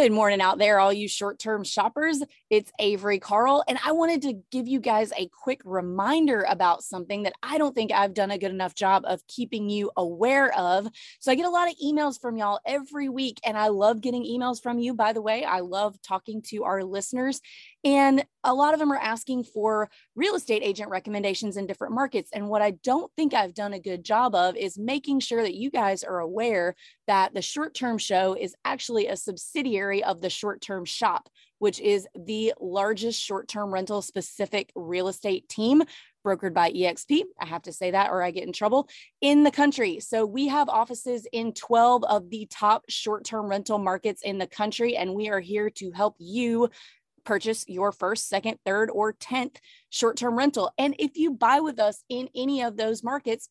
Good morning out there, all you short term shoppers. It's Avery Carl, and I wanted to give you guys a quick reminder about something that I don't think I've done a good enough job of keeping you aware of. So, I get a lot of emails from y'all every week, and I love getting emails from you. By the way, I love talking to our listeners. And a lot of them are asking for real estate agent recommendations in different markets. And what I don't think I've done a good job of is making sure that you guys are aware that the short term show is actually a subsidiary of the short term shop, which is the largest short term rental specific real estate team brokered by EXP. I have to say that or I get in trouble in the country. So we have offices in 12 of the top short term rental markets in the country, and we are here to help you purchase your first, second, third, or 10th short term rental. And if you buy with us in any of those markets,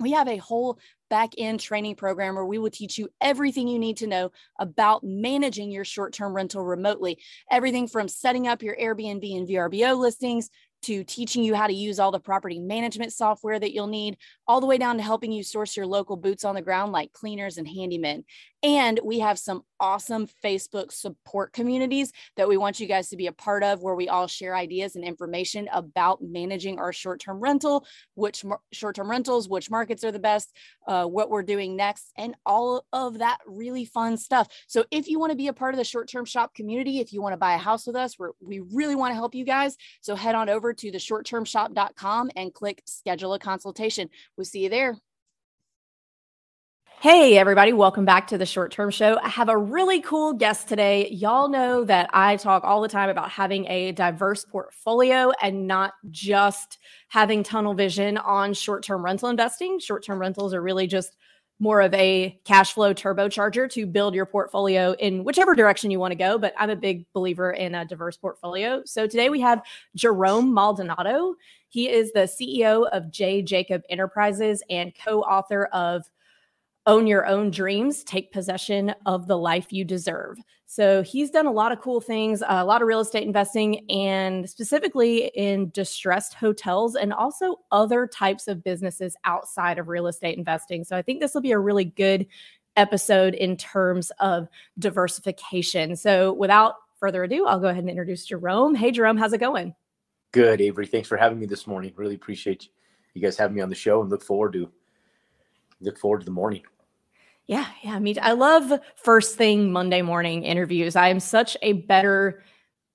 we have a whole back end training program where we will teach you everything you need to know about managing your short term rental remotely. Everything from setting up your Airbnb and VRBO listings to teaching you how to use all the property management software that you'll need, all the way down to helping you source your local boots on the ground like cleaners and handymen. And we have some awesome Facebook support communities that we want you guys to be a part of, where we all share ideas and information about managing our short term rental, which mar- short term rentals, which markets are the best, uh, what we're doing next, and all of that really fun stuff. So, if you want to be a part of the short term shop community, if you want to buy a house with us, we really want to help you guys. So, head on over to the shorttermshop.com and click schedule a consultation. We'll see you there. Hey, everybody, welcome back to the short term show. I have a really cool guest today. Y'all know that I talk all the time about having a diverse portfolio and not just having tunnel vision on short term rental investing. Short term rentals are really just more of a cash flow turbocharger to build your portfolio in whichever direction you want to go. But I'm a big believer in a diverse portfolio. So today we have Jerome Maldonado. He is the CEO of J. Jacob Enterprises and co author of own your own dreams, take possession of the life you deserve. So he's done a lot of cool things, uh, a lot of real estate investing, and specifically in distressed hotels and also other types of businesses outside of real estate investing. So I think this will be a really good episode in terms of diversification. So without further ado, I'll go ahead and introduce Jerome. Hey, Jerome, how's it going? Good, Avery. Thanks for having me this morning. Really appreciate you guys having me on the show and look forward to look forward to the morning. Yeah, yeah, me. Too. I love first thing Monday morning interviews. I am such a better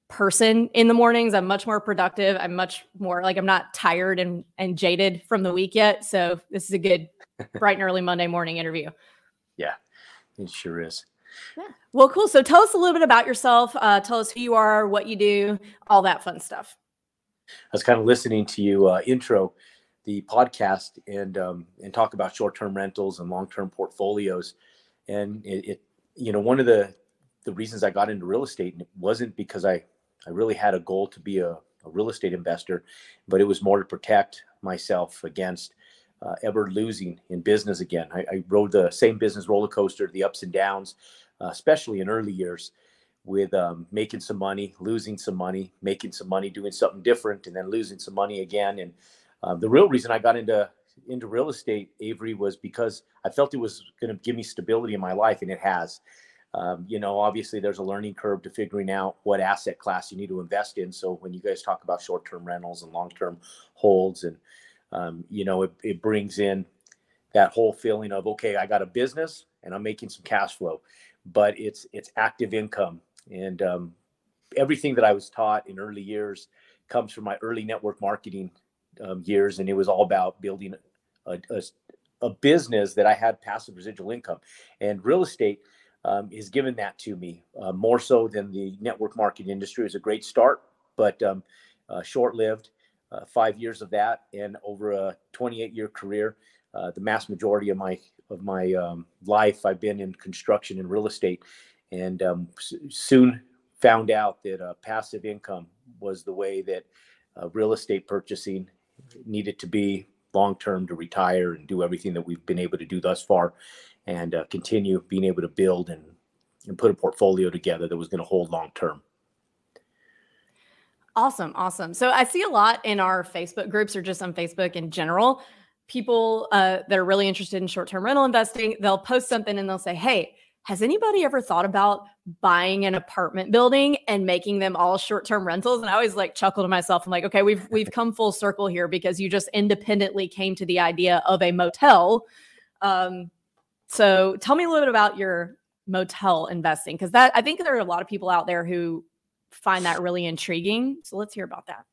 person in the mornings. I'm much more productive. I'm much more like I'm not tired and and jaded from the week yet. So this is a good bright and early Monday morning interview. Yeah, it sure is. Yeah. Well, cool. So tell us a little bit about yourself. Uh, tell us who you are, what you do, all that fun stuff. I was kind of listening to you uh, intro the podcast and um, and talk about short-term rentals and long-term portfolios. And it, it, you know, one of the the reasons I got into real estate and it wasn't because I I really had a goal to be a, a real estate investor, but it was more to protect myself against uh, ever losing in business again. I, I, rode the same business roller coaster, the ups and downs, uh, especially in early years, with um, making some money, losing some money, making some money, doing something different, and then losing some money again. And uh, the real reason I got into into real estate, Avery, was because I felt it was going to give me stability in my life, and it has. Um, you know, obviously, there's a learning curve to figuring out what asset class you need to invest in. So when you guys talk about short-term rentals and long-term holds, and um, you know, it, it brings in that whole feeling of okay, I got a business and I'm making some cash flow, but it's it's active income, and um, everything that I was taught in early years comes from my early network marketing um, years, and it was all about building a, a, a, business that I had passive residual income. And real estate um, is given that to me uh, more so than the network marketing industry. It was a great start, but um, uh, short lived. Uh, five years of that, and over a 28 year career, uh, the mass majority of my of my um, life, I've been in construction and real estate, and um, s- soon found out that uh, passive income was the way that uh, real estate purchasing need it to be long term to retire and do everything that we've been able to do thus far, and uh, continue being able to build and and put a portfolio together that was going to hold long term. Awesome, awesome. So I see a lot in our Facebook groups or just on Facebook in general. People uh, that are really interested in short term rental investing, they'll post something and they'll say, Hey, has anybody ever thought about buying an apartment building and making them all short-term rentals? And I always like chuckle to myself. I'm like, okay, we've we've come full circle here because you just independently came to the idea of a motel. Um, so tell me a little bit about your motel investing because that I think there are a lot of people out there who find that really intriguing. So let's hear about that.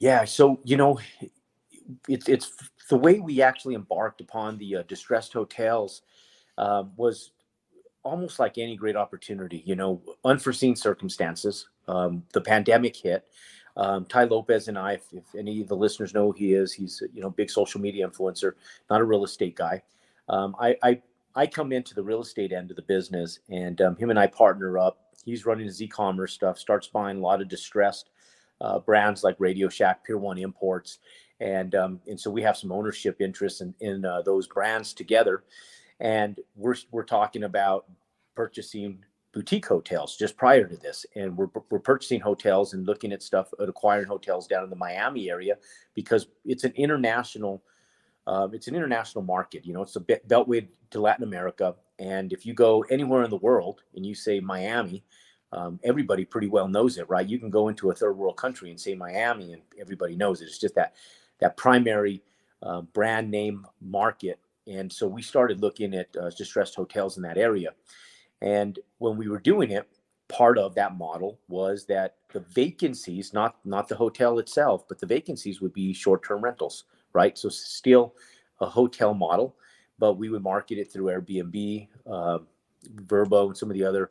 Yeah. So you know, it's it's the way we actually embarked upon the uh, distressed hotels uh, was almost like any great opportunity, you know, unforeseen circumstances. Um, the pandemic hit. Um, Tai Lopez and I, if, if, any of the listeners know who he is, he's you know big social media influencer, not a real estate guy. Um, I, I I come into the real estate end of the business, and um, him and I partner up. He's running his e-commerce stuff, starts buying a lot of distressed uh, brands like Radio Shack, Pier One Imports, and um, and so we have some ownership interest in in uh, those brands together and we're we're talking about purchasing boutique hotels just prior to this. And we're, we're purchasing hotels and looking at stuff at acquiring hotels down in the miami area because it's an international um, it's an international market. You know it's a beltway to latin america. And if you go anywhere in the world and you say miami um, everybody pretty well knows it right? You can go into a third world country and say miami and everybody knows it. It's just that that primary uh, brand name market and so we started looking at uh, distressed hotels in that area. And when we were doing it, part of that model was that the vacancies, not not the hotel itself, but the vacancies would be short-term rentals, right? So still a hotel model, but we would market it through Airbnb, uh, Vrbo, and some of the other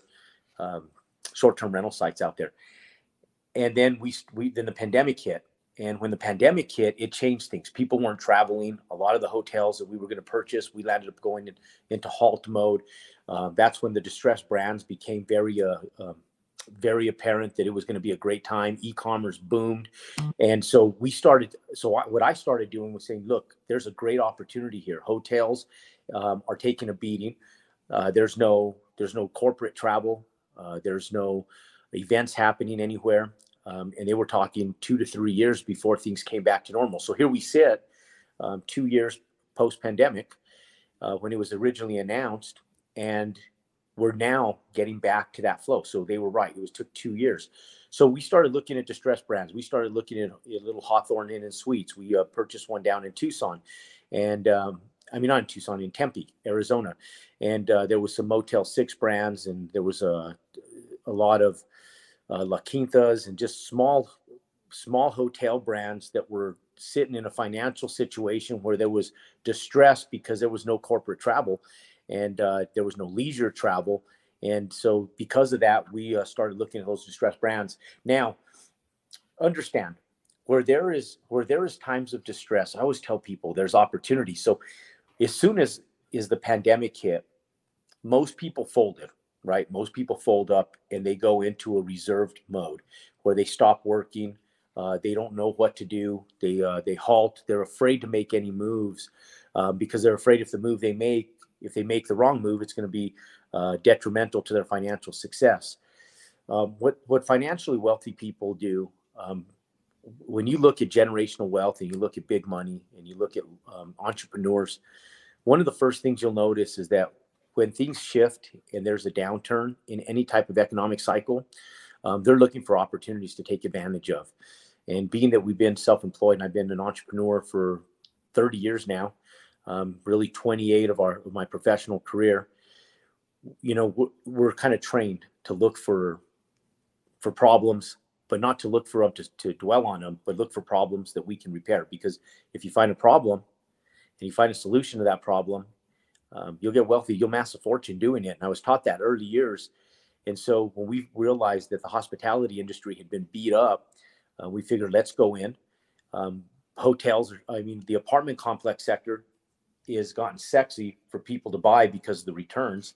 um, short-term rental sites out there. And then we we then the pandemic hit, and when the pandemic hit, it changed things. People weren't traveling. A lot of the hotels that we were going to purchase, we landed up going in, into halt mode. Uh, that's when the distressed brands became very, uh, um, very apparent that it was going to be a great time. E-commerce boomed, and so we started. So I, what I started doing was saying, "Look, there's a great opportunity here. Hotels um, are taking a beating. Uh, there's no, there's no corporate travel. Uh, there's no events happening anywhere." Um, and they were talking two to three years before things came back to normal. So here we sit, um, two years post pandemic, uh, when it was originally announced, and we're now getting back to that flow. So they were right; it was took two years. So we started looking at distressed brands. We started looking at a little Hawthorne Inn and Suites. We uh, purchased one down in Tucson, and um, I mean not in Tucson, in Tempe, Arizona, and uh, there was some Motel Six brands, and there was a a lot of uh, La Quintas, and just small, small hotel brands that were sitting in a financial situation where there was distress because there was no corporate travel and uh, there was no leisure travel. And so, because of that, we uh, started looking at those distressed brands. Now, understand where there is where there is times of distress. I always tell people there's opportunity. So, as soon as is the pandemic hit, most people folded right? Most people fold up and they go into a reserved mode where they stop working. Uh, they don't know what to do. They uh, they halt. They're afraid to make any moves uh, because they're afraid if the move they make, if they make the wrong move, it's going to be uh, detrimental to their financial success. Um, what what financially wealthy people do um, when you look at generational wealth and you look at big money and you look at um, entrepreneurs, one of the first things you'll notice is that when things shift and there's a downturn in any type of economic cycle, um, they're looking for opportunities to take advantage of. And being that we've been self-employed and I've been an entrepreneur for 30 years now, um, really 28 of our of my professional career, you know, we're, we're kind of trained to look for for problems, but not to look for them to, to dwell on them, but look for problems that we can repair. Because if you find a problem and you find a solution to that problem, um, you'll get wealthy, you'll mass a fortune doing it. And I was taught that early years. And so when we realized that the hospitality industry had been beat up, uh, we figured let's go in. Um, hotels, I mean, the apartment complex sector is gotten sexy for people to buy because of the returns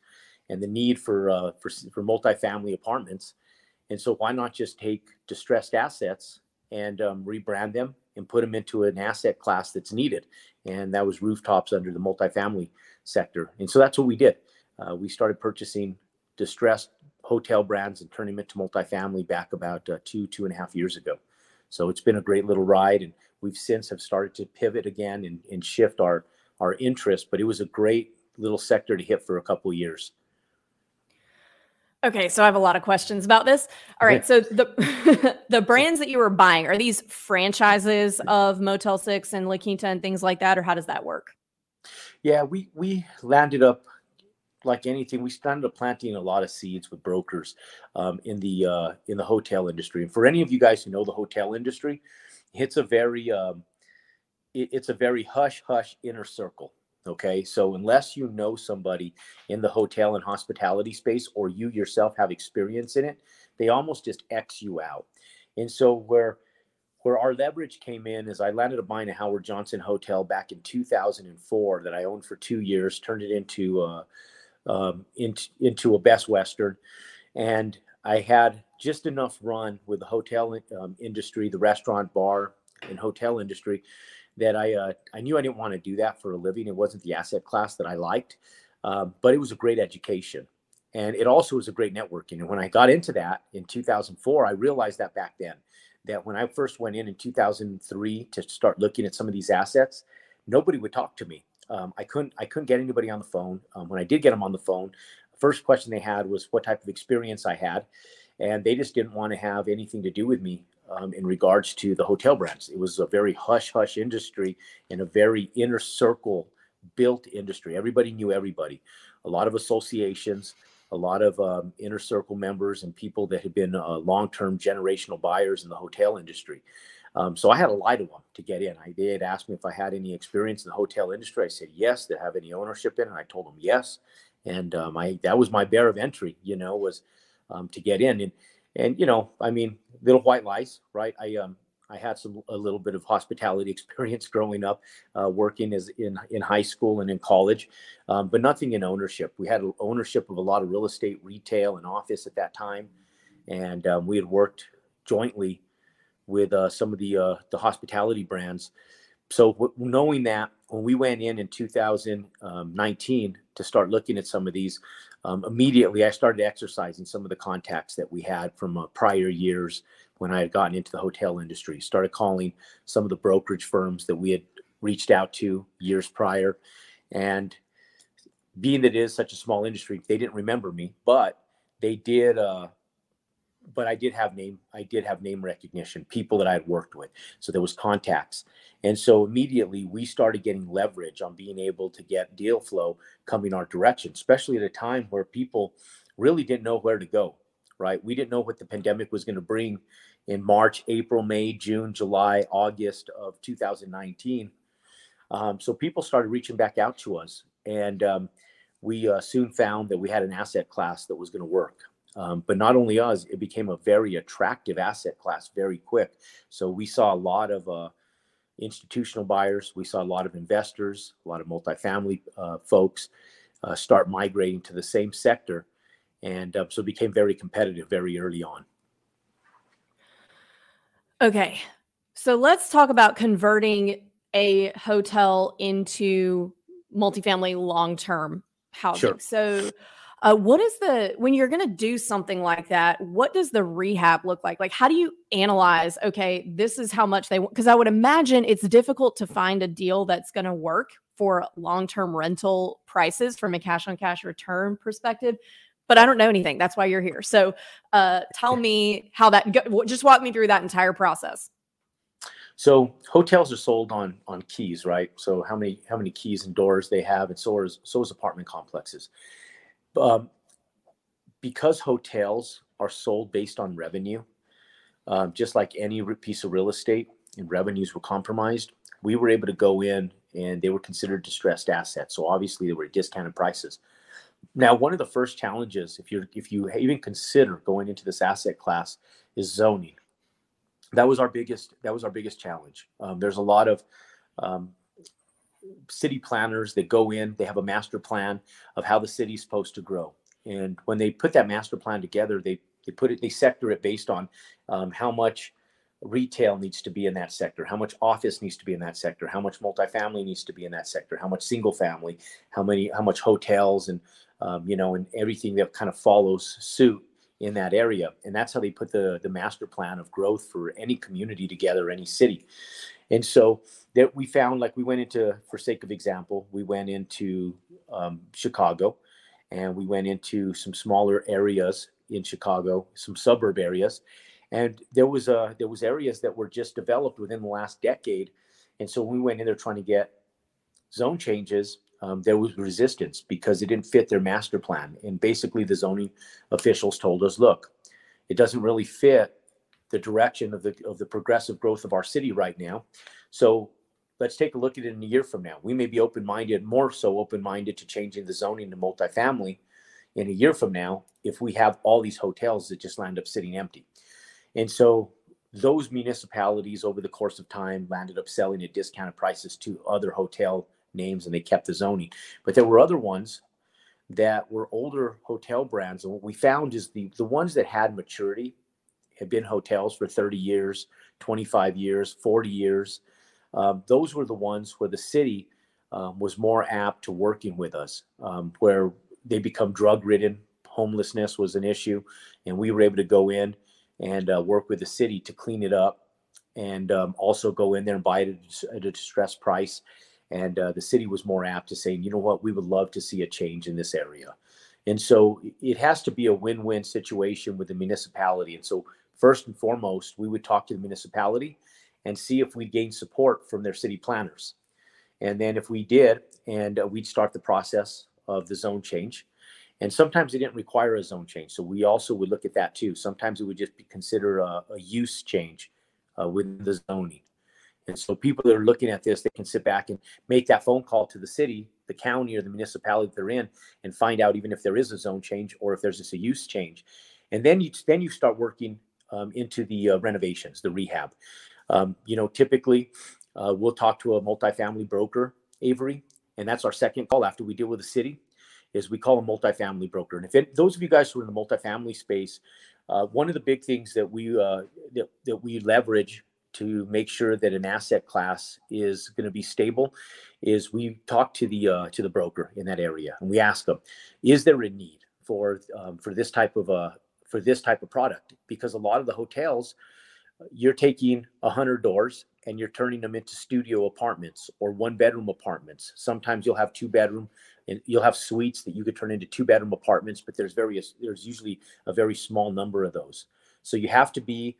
and the need for uh, for for multifamily apartments. And so why not just take distressed assets and um, rebrand them and put them into an asset class that's needed. And that was rooftops under the multifamily sector. And so that's what we did. Uh, we started purchasing distressed hotel brands and turning them into multifamily back about uh, two, two and a half years ago. So it's been a great little ride. And we've since have started to pivot again and, and shift our, our interest, but it was a great little sector to hit for a couple years. Okay, so I have a lot of questions about this. All right, so the the brands that you were buying are these franchises of Motel Six and La Quinta and things like that, or how does that work? Yeah, we we landed up like anything. We started planting a lot of seeds with brokers um, in the uh, in the hotel industry. And for any of you guys who know the hotel industry, it's a very um, it, it's a very hush hush inner circle. Okay. So unless you know somebody in the hotel and hospitality space or you yourself have experience in it, they almost just X you out. And so where where our leverage came in is I landed up buying a Howard Johnson hotel back in 2004 that I owned for two years, turned it into a, um, into, into a Best Western. And I had just enough run with the hotel um, industry, the restaurant, bar, and hotel industry that I uh, I knew I didn't want to do that for a living. It wasn't the asset class that I liked, uh, but it was a great education, and it also was a great networking. And when I got into that in 2004, I realized that back then that when I first went in in 2003 to start looking at some of these assets, nobody would talk to me. Um, I couldn't I couldn't get anybody on the phone. Um, when I did get them on the phone, first question they had was what type of experience I had, and they just didn't want to have anything to do with me um, in regards to the hotel brands. It was a very hush hush industry and a very inner circle built industry. Everybody knew everybody. A lot of associations, a lot of um, inner circle members, and people that had been uh, long term generational buyers in the hotel industry. Um, so I had to lie to them to get in. I did ask me if I had any experience in the hotel industry. I said yes. Did have any ownership in it? I told them yes, and um, I that was my bear of entry. You know, was um, to get in. And and you know, I mean, little white lies, right? I um I had some a little bit of hospitality experience growing up, uh, working as in in high school and in college, um, but nothing in ownership. We had ownership of a lot of real estate, retail, and office at that time, and um, we had worked jointly with uh, some of the uh, the hospitality brands. So w- knowing that, when we went in in 2019 to start looking at some of these, um, immediately I started exercising some of the contacts that we had from uh, prior years when I had gotten into the hotel industry. Started calling some of the brokerage firms that we had reached out to years prior, and being that it is such a small industry, they didn't remember me, but they did. Uh, but I did have name I did have name recognition, people that I had worked with. So there was contacts. And so immediately we started getting leverage on being able to get deal flow coming our direction, especially at a time where people really didn't know where to go, right? We didn't know what the pandemic was going to bring in March, April, May, June, July, August of 2019. Um, so people started reaching back out to us. And um, we uh, soon found that we had an asset class that was going to work. Um, but not only us, it became a very attractive asset class very quick. So we saw a lot of uh, institutional buyers, we saw a lot of investors, a lot of multifamily uh, folks uh, start migrating to the same sector. And uh, so it became very competitive very early on. Okay. So let's talk about converting a hotel into multifamily long term housing. Sure. So uh, what is the when you're going to do something like that? What does the rehab look like? Like, how do you analyze? Okay, this is how much they want. Because I would imagine it's difficult to find a deal that's going to work for long term rental prices from a cash on cash return perspective. But I don't know anything. That's why you're here. So, uh, tell me how that. Go, just walk me through that entire process. So hotels are sold on on keys, right? So how many how many keys and doors they have, and so is so is apartment complexes um, because hotels are sold based on revenue, um, just like any piece of real estate, and revenues were compromised, we were able to go in and they were considered distressed assets. So obviously they were discounted prices. Now, one of the first challenges, if you if you even consider going into this asset class, is zoning. That was our biggest that was our biggest challenge. Um, there's a lot of um, city planners that go in, they have a master plan of how the city's supposed to grow. And when they put that master plan together, they they put it, they sector it based on um, how much retail needs to be in that sector, how much office needs to be in that sector, how much multifamily needs to be in that sector, how much single family, how many, how much hotels, and um, you know, and everything that kind of follows suit in that area. And that's how they put the the master plan of growth for any community together, any city. And so that we found, like we went into, for sake of example, we went into um, Chicago, and we went into some smaller areas in Chicago, some suburb areas, and there was a there was areas that were just developed within the last decade and so we went in there trying to get zone changes um, there was resistance because it didn't fit their master plan. And basically the zoning officials told us look it doesn't really fit the direction of the of the progressive growth of our city right now. So let's take a look at it in a year from now. We may be open-minded more so open-minded to changing the zoning to multifamily in a year from now if we have all these hotels that just land up sitting empty. And so those municipalities over the course of time landed up selling at discounted prices to other hotel names and they kept the zoning. But there were other ones that were older hotel brands. And what we found is the, the ones that had maturity had been hotels for 30 years, 25 years, 40 years. Um, those were the ones where the city um, was more apt to working with us, um, where they become drug ridden. Homelessness was an issue, and we were able to go in and uh, work with the city to clean it up and um, also go in there and buy it at a distressed price. And uh, the city was more apt to saying, you know what, we would love to see a change in this area. And so it has to be a win win situation with the municipality. And so, first and foremost, we would talk to the municipality and see if we gain support from their city planners. And then, if we did, and uh, we'd start the process of the zone change. And sometimes it didn't require a zone change. So we also would look at that too. Sometimes it would just be considered a, a use change uh, within the zoning. And so people that are looking at this, they can sit back and make that phone call to the city, the county, or the municipality they're in, and find out even if there is a zone change or if there's just a use change. And then you then you start working um, into the uh, renovations, the rehab. Um, you know, typically uh, we'll talk to a multifamily broker, Avery, and that's our second call after we deal with the city is we call a multifamily broker. And if it, those of you guys who are in the multifamily space, uh, one of the big things that we uh, that, that we leverage to make sure that an asset class is going to be stable is we talk to the uh, to the broker in that area and we ask them, is there a need for um, for this type of uh, for this type of product? Because a lot of the hotels, you're taking a hundred doors and you're turning them into studio apartments or one bedroom apartments. Sometimes you'll have two bedroom and you'll have suites that you could turn into two bedroom apartments, but there's various there's usually a very small number of those. So you have to be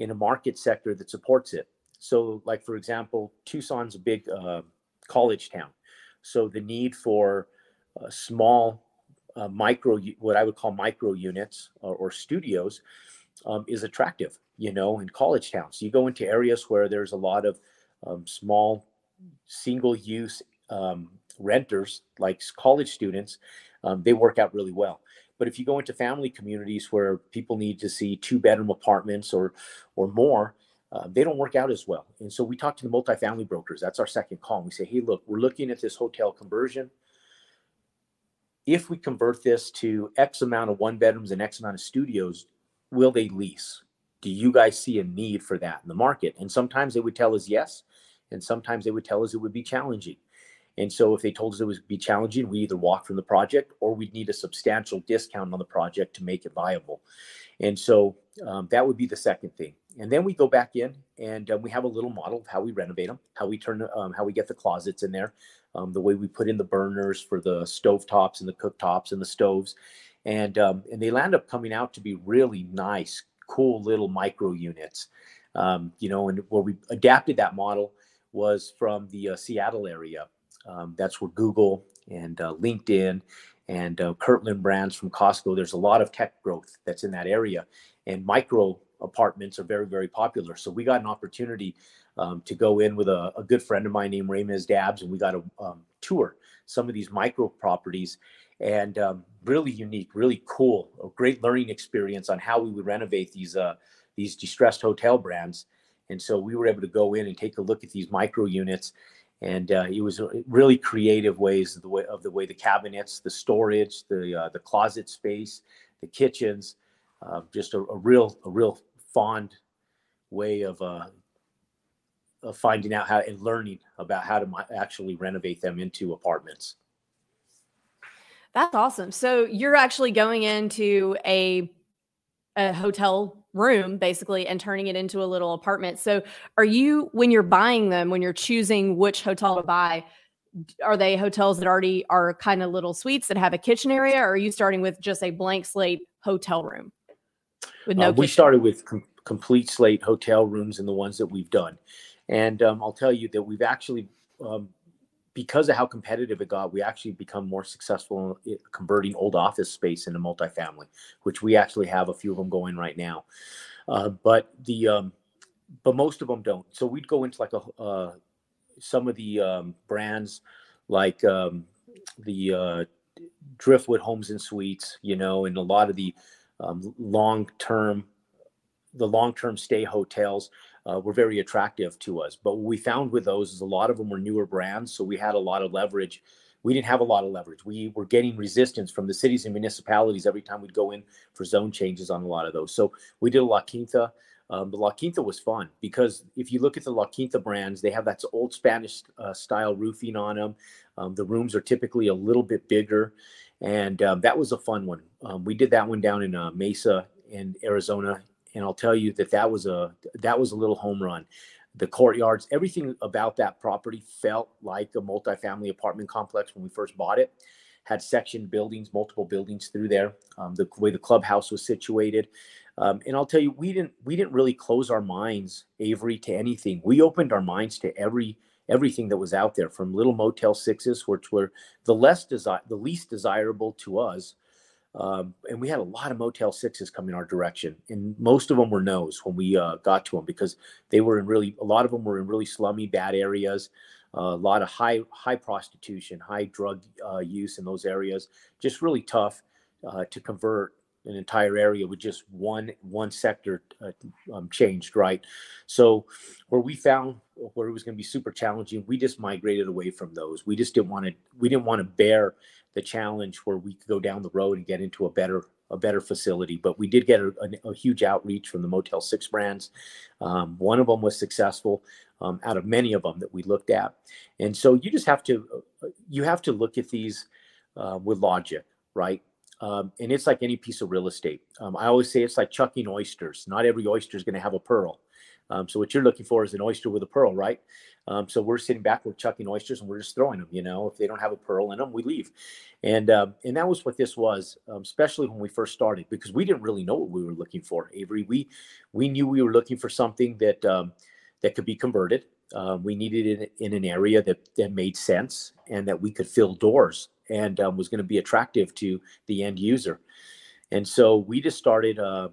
in a market sector that supports it. So like for example, Tucson's a big uh, college town. So the need for uh, small uh, micro what I would call micro units or, or studios um, is attractive you know, in college towns. You go into areas where there's a lot of um, small single use um, renters, like college students, um, they work out really well. But if you go into family communities where people need to see two bedroom apartments or or more, uh, they don't work out as well. And so we talk to the multifamily brokers. That's our second call. And we say, hey, look, we're looking at this hotel conversion. If we convert this to X amount of one bedrooms and X amount of studios, will they lease? do you guys see a need for that in the market? And sometimes they would tell us yes, and sometimes they would tell us it would be challenging. And so if they told us it would be challenging, we either walk from the project or we'd need a substantial discount on the project to make it viable. And so um, that would be the second thing. And then we go back in and um, we have a little model of how we renovate them, how we turn, um, how we get the closets in there, um, the way we put in the burners for the stove tops and the cooktops and the stoves. And, um, and they land up coming out to be really nice, cool little micro units. Um, you know, and where we adapted that model was from the uh, Seattle area. Um, that's where Google and uh, LinkedIn and uh, Kirkland brands from Costco. There's a lot of tech growth that's in that area, and micro apartments are very, very popular. So we got an opportunity um, to go in with a, a, good friend of mine named Raymond Dabs, and we got a um, tour some of these micro properties and um, really unique, really cool, a great learning experience on how we would renovate these uh, these distressed hotel brands. And so we were able to go in and take a look at these micro units, and uh, it was really creative ways of the way of the way the cabinets, the storage, the uh, the closet space, the kitchens, uh, just a, a, real a real fond way of uh, of finding out how and learning about how to actually renovate them into apartments. That's awesome. So you're actually going into a a hotel room basically and turning it into a little apartment. So are you when you're buying them, when you're choosing which hotel to buy, are they hotels that already are kind of little suites that have a kitchen area or are you starting with just a blank slate hotel room? With no uh, we started with com- complete slate hotel rooms and the ones that we've done. And um, I'll tell you that we've actually um, because of how competitive it got, we actually become more successful in converting old office space into multifamily, which we actually have a few of them going right now. Uh, but the um, but most of them don't. So we'd go into like a uh, some of the um, brands like um, the uh, Driftwood Homes and Suites, you know, and a lot of the um, long term the long term stay hotels uh, were very attractive to us. But what we found with those is a lot of them were newer brands, so we had a lot of leverage. We didn't have a lot of leverage. We were getting resistance from the cities and municipalities every time we'd go in for zone changes on a lot of those. So we did a La Quinta. Um, the La Quinta was fun because if you look at the La Quinta brands, they have that old Spanish uh, style roofing on them. Um, the rooms are typically a little bit bigger, and um, that was a fun one. Um, we did that one down in uh, Mesa in Arizona and I'll tell you that that was a that was a little home run. The courtyards, everything about that property felt like a multifamily apartment complex when we first bought it. Had section buildings, multiple buildings through there. Um, the way the clubhouse was situated, um, and I'll tell you, we didn't we didn't really close our minds, Avery, to anything. We opened our minds to every everything that was out there, from little Motel Sixes, which were the less desi- the least desirable to us, um, and we had a lot of Motel Sixes coming our direction, and most of them were no's when we uh, got to them because they were in really a lot of them were in really slummy, bad areas. Uh, a lot of high high prostitution, high drug uh, use in those areas. Just really tough uh, to convert an entire area with just one one sector uh, um, changed right so where we found where it was going to be super challenging we just migrated away from those we just didn't want to we didn't want to bear the challenge where we could go down the road and get into a better a better facility. But we did get a, a, a huge outreach from the Motel Six brands. Um, one of them was successful um, out of many of them that we looked at, and so you just have to uh, you have to look at these uh, with logic, right? Um, and it's like any piece of real estate. Um, I always say it's like chucking oysters. Not every oyster is going to have a pearl. Um, so what you're looking for is an oyster with a pearl, right? Um, so we're sitting back, we're chucking oysters, and we're just throwing them. You know, if they don't have a pearl in them, we leave. And um, and that was what this was, um, especially when we first started, because we didn't really know what we were looking for. Avery, we we knew we were looking for something that um, that could be converted. We needed it in an area that that made sense and that we could fill doors and was going to be attractive to the end user. And so we just started. Uh,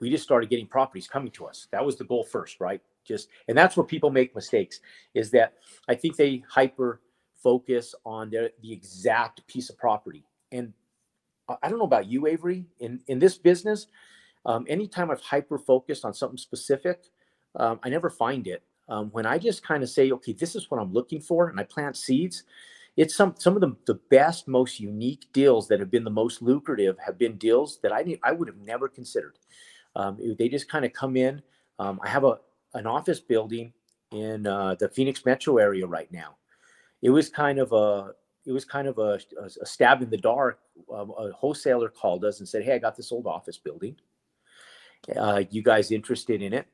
we just started getting properties coming to us. That was the goal first, right? Just and that's where people make mistakes. Is that I think they hyper focus on their the exact piece of property. And I don't know about you, Avery. In in this business, um, anytime I've hyper focused on something specific, um, I never find it. Um, when I just kind of say, okay, this is what I'm looking for, and I plant seeds, it's some some of the, the best, most unique deals that have been the most lucrative have been deals that I need I would have never considered. Um, they just kind of come in. Um, I have a an office building in uh, the Phoenix metro area right now. It was kind of a it was kind of a, a stab in the dark. Um, a wholesaler called us and said, "Hey, I got this old office building. Uh, you guys interested in it?"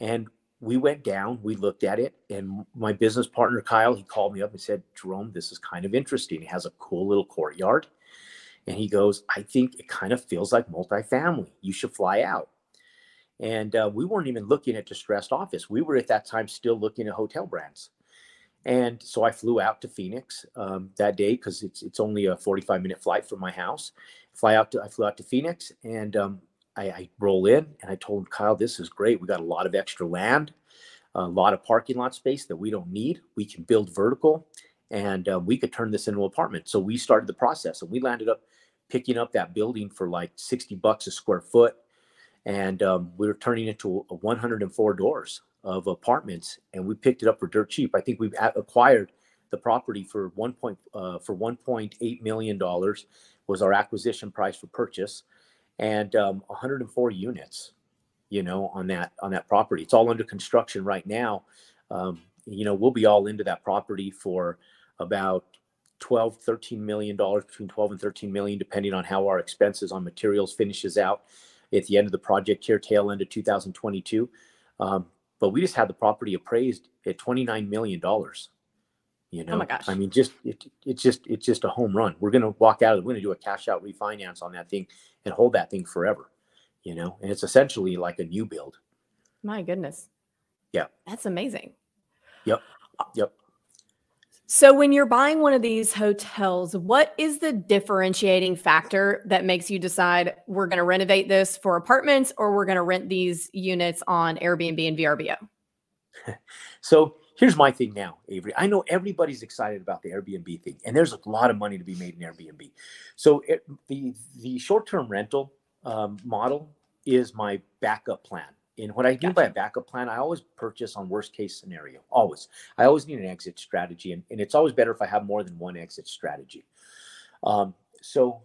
And we went down, we looked at it, and my business partner Kyle, he called me up and said, "Jerome, this is kind of interesting. It has a cool little courtyard." And he goes, I think it kind of feels like multifamily. You should fly out. And uh, we weren't even looking at distressed office. We were at that time still looking at hotel brands. And so I flew out to Phoenix um, that day because it's it's only a 45 minute flight from my house. Fly out to I flew out to Phoenix and um, I, I, roll in and I told him, Kyle, this is great. We got a lot of extra land, a lot of parking lot space that we don't need. We can build vertical and um, we could turn this into an apartment. So we started the process and we landed up picking up that building for like 60 bucks a square foot. And um, we were turning it to 104 doors of apartments and we picked it up for dirt cheap. I think we've acquired the property for one point uh, for 1.8 million dollars was our acquisition price for purchase and um, 104 units you know, on that on that property. It's all under construction right now. Um, you know, we'll be all into that property for about 12 13 million dollars between 12 and 13 million depending on how our expenses on materials finishes out at the end of the project here tail end of 2022 um, but we just had the property appraised at 29 million dollars you know Oh my gosh. i mean just it, it's just it's just a home run we're going to walk out of we're going to do a cash out refinance on that thing and hold that thing forever you know and it's essentially like a new build My goodness. Yeah. That's amazing. yep yep So, when you're buying one of these hotels, what is the differentiating factor that makes you decide we're going to renovate this for apartments or we're going to rent these units on Airbnb and VRBO? So here's my thing now, Avery. I know everybody's excited about the Airbnb thing, and there's a lot of money to be made in Airbnb. So it, the the short term rental um, model is my backup plan. And what I mean by a backup plan, I always purchase on worst case scenario. Always, I always need an exit strategy, and, and it's always better if I have more than one exit strategy. Um, so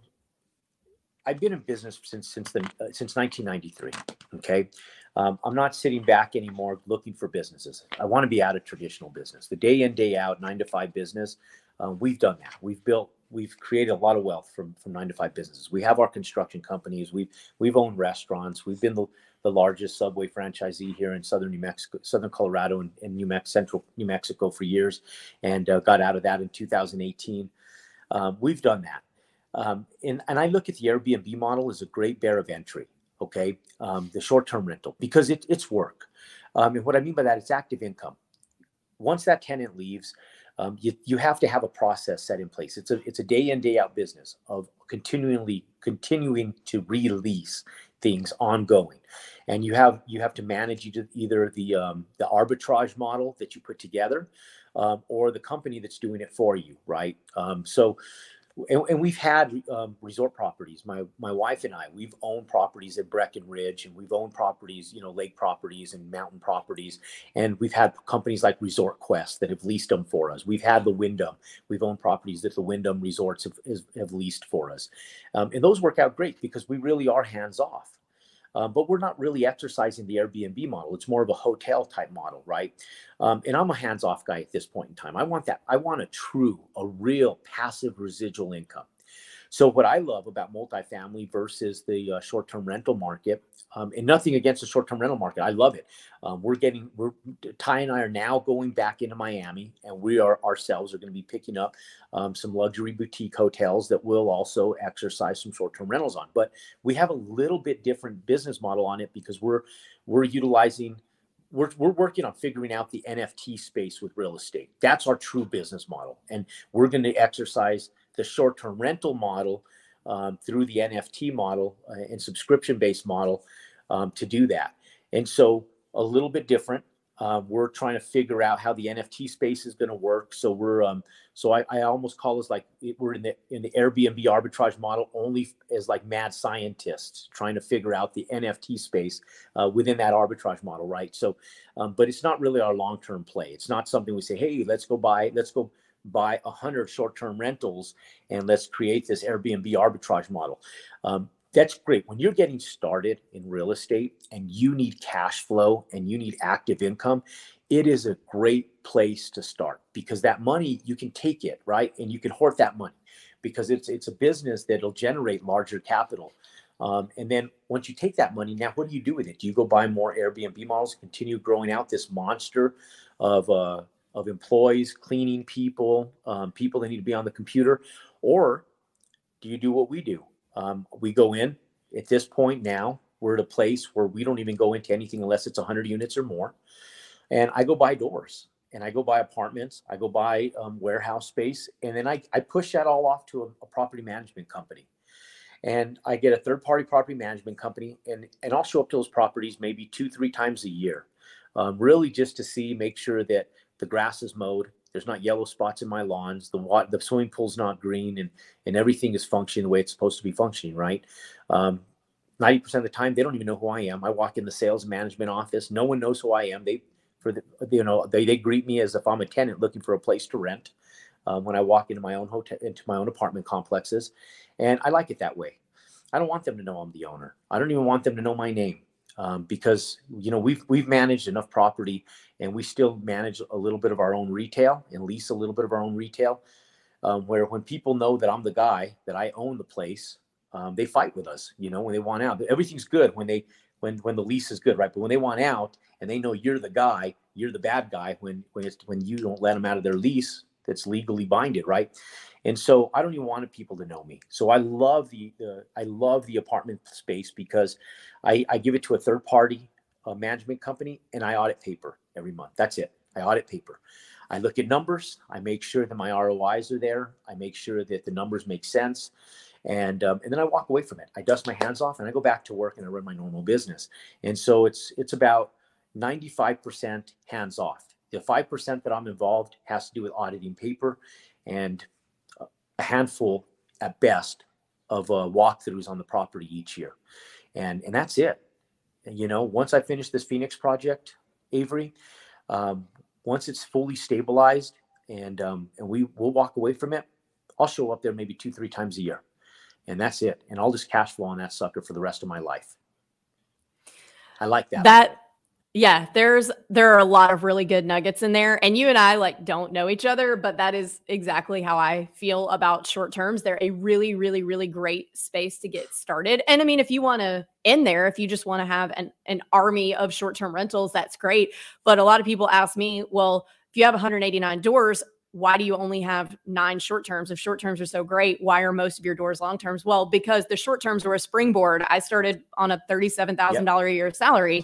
I've been in business since since the uh, since 1993. Okay, um, I'm not sitting back anymore looking for businesses. I want to be out of traditional business, the day in day out nine to five business. Uh, we've done that. We've built, we've created a lot of wealth from from nine to five businesses. We have our construction companies. We've we've owned restaurants. We've been the, the largest Subway franchisee here in southern New Mexico, southern Colorado, and, and New Mexico, central New Mexico for years, and uh, got out of that in 2018. Um, we've done that. Um, and, and I look at the Airbnb model as a great bear of entry, okay? Um, the short term rental, because it, it's work. Um, and what I mean by that, it's active income. Once that tenant leaves, um, you, you have to have a process set in place. It's a, it's a day in, day out business of continually continuing to release things ongoing. And you have you have to manage either, the um, the arbitrage model that you put together, um, or the company that's doing it for you, right? Um, so and, and we've had um, resort properties. My my wife and I, we've owned properties at Breckenridge, and we've owned properties, you know, lake properties and mountain properties, and we've had companies like Resort Quest that have leased them for us. We've had the Wyndham. We've owned properties that the Wyndham Resorts have, have leased for us, um, and those work out great because we really are hands off. Um, but we're not really exercising the Airbnb model. It's more of a hotel type model, right? Um, and I'm a hands off guy at this point in time. I want that. I want a true, a real passive residual income. So what I love about multifamily versus the uh, short-term rental market, um, and nothing against the short-term rental market, I love it. Um, we're getting, we're Tai and I are now going back into Miami, and we are ourselves are going to be picking up um, some luxury boutique hotels that will also exercise some short-term rentals on. But we have a little bit different business model on it because we're we're utilizing we're, we're working on figuring out the nft space with real estate that's our true business model and we're going to exercise the short-term rental model um, through the nft model uh, and subscription-based model um, to do that and so a little bit different uh, we're trying to figure out how the nft space is going to work so we're um, so I, I almost call us like we're in the in the Airbnb arbitrage model only as like mad scientists trying to figure out the NFT space uh, within that arbitrage model, right? So, um, but it's not really our long term play. It's not something we say, hey, let's go buy, let's go buy a hundred short term rentals and let's create this Airbnb arbitrage model. Um, that's great. When you're getting started in real estate and you need cash flow and you need active income it is a great place to start because that money you can take it right? And you can hoard that money because it's it's a business that'll generate larger capital. Um, and then once you take that money now what do you do with it? Do you go buy more airbnb models continue growing out this monster of uh, of employees cleaning people um, people that need to be on the computer or do you do what we do um, we go in at this point now we're at a place where we don't even go into anything unless it's 100 units or more and I go buy doors and I go buy apartments, I go buy um, warehouse space, and then I, I push that all off to a, a property management company. And I get a third party property management company, and, and I'll show up to those properties maybe two, three times a year, um, really just to see, make sure that the grass is mowed, there's not yellow spots in my lawns, the water, the swimming pool's not green, and, and everything is functioning the way it's supposed to be functioning, right? Um, 90% of the time, they don't even know who I am. I walk in the sales management office. No one knows who I am. They for the you know they, they greet me as if i'm a tenant looking for a place to rent um, when i walk into my own hotel into my own apartment complexes and i like it that way i don't want them to know i'm the owner i don't even want them to know my name um, because you know we've we've managed enough property and we still manage a little bit of our own retail and lease a little bit of our own retail um, where when people know that i'm the guy that i own the place um, they fight with us you know when they want out. Everything's good when they when when the lease is good right? But when they want out and they know you're the guy you're the bad guy when when it's when you don't let them out of their lease that's legally binded right and so i don't even want people to know me so i love the, the i love the apartment space because I, I give it to a third party uh, management company and I audit paper every month. That's it. I audit paper. I look at numbers. I make sure that my ROIs are there. I make sure that the numbers make sense. And, um, and then I walk away from it. I dust my hands off and I go back to work and I run my normal business. And so it's it's about 95% hands off. The 5% that I'm involved has to do with auditing paper and a handful at best of uh, walkthroughs on the property each year and and that's it. And, you know, once I finish this Phoenix project, Avery, um, once it's fully stabilized and um, and we will walk away from it, I'll show up there maybe two three times a year, and that's it. And I'll just cash flow on that sucker for the rest of my life. I like that. That yeah, there's there are a lot of really good nuggets in there and you and I like don't know each other, but that is exactly how I feel about short terms. They're a really really really great space to get started. And I mean if you want to in there if you just want to have an an army of short-term rentals, that's great. But a lot of people ask me, well, if you have 189 doors, why do you only have nine short terms? If short terms are so great, why are most of your doors long terms? Well, because the short terms were a springboard. I started on a $37,000 yep. a year salary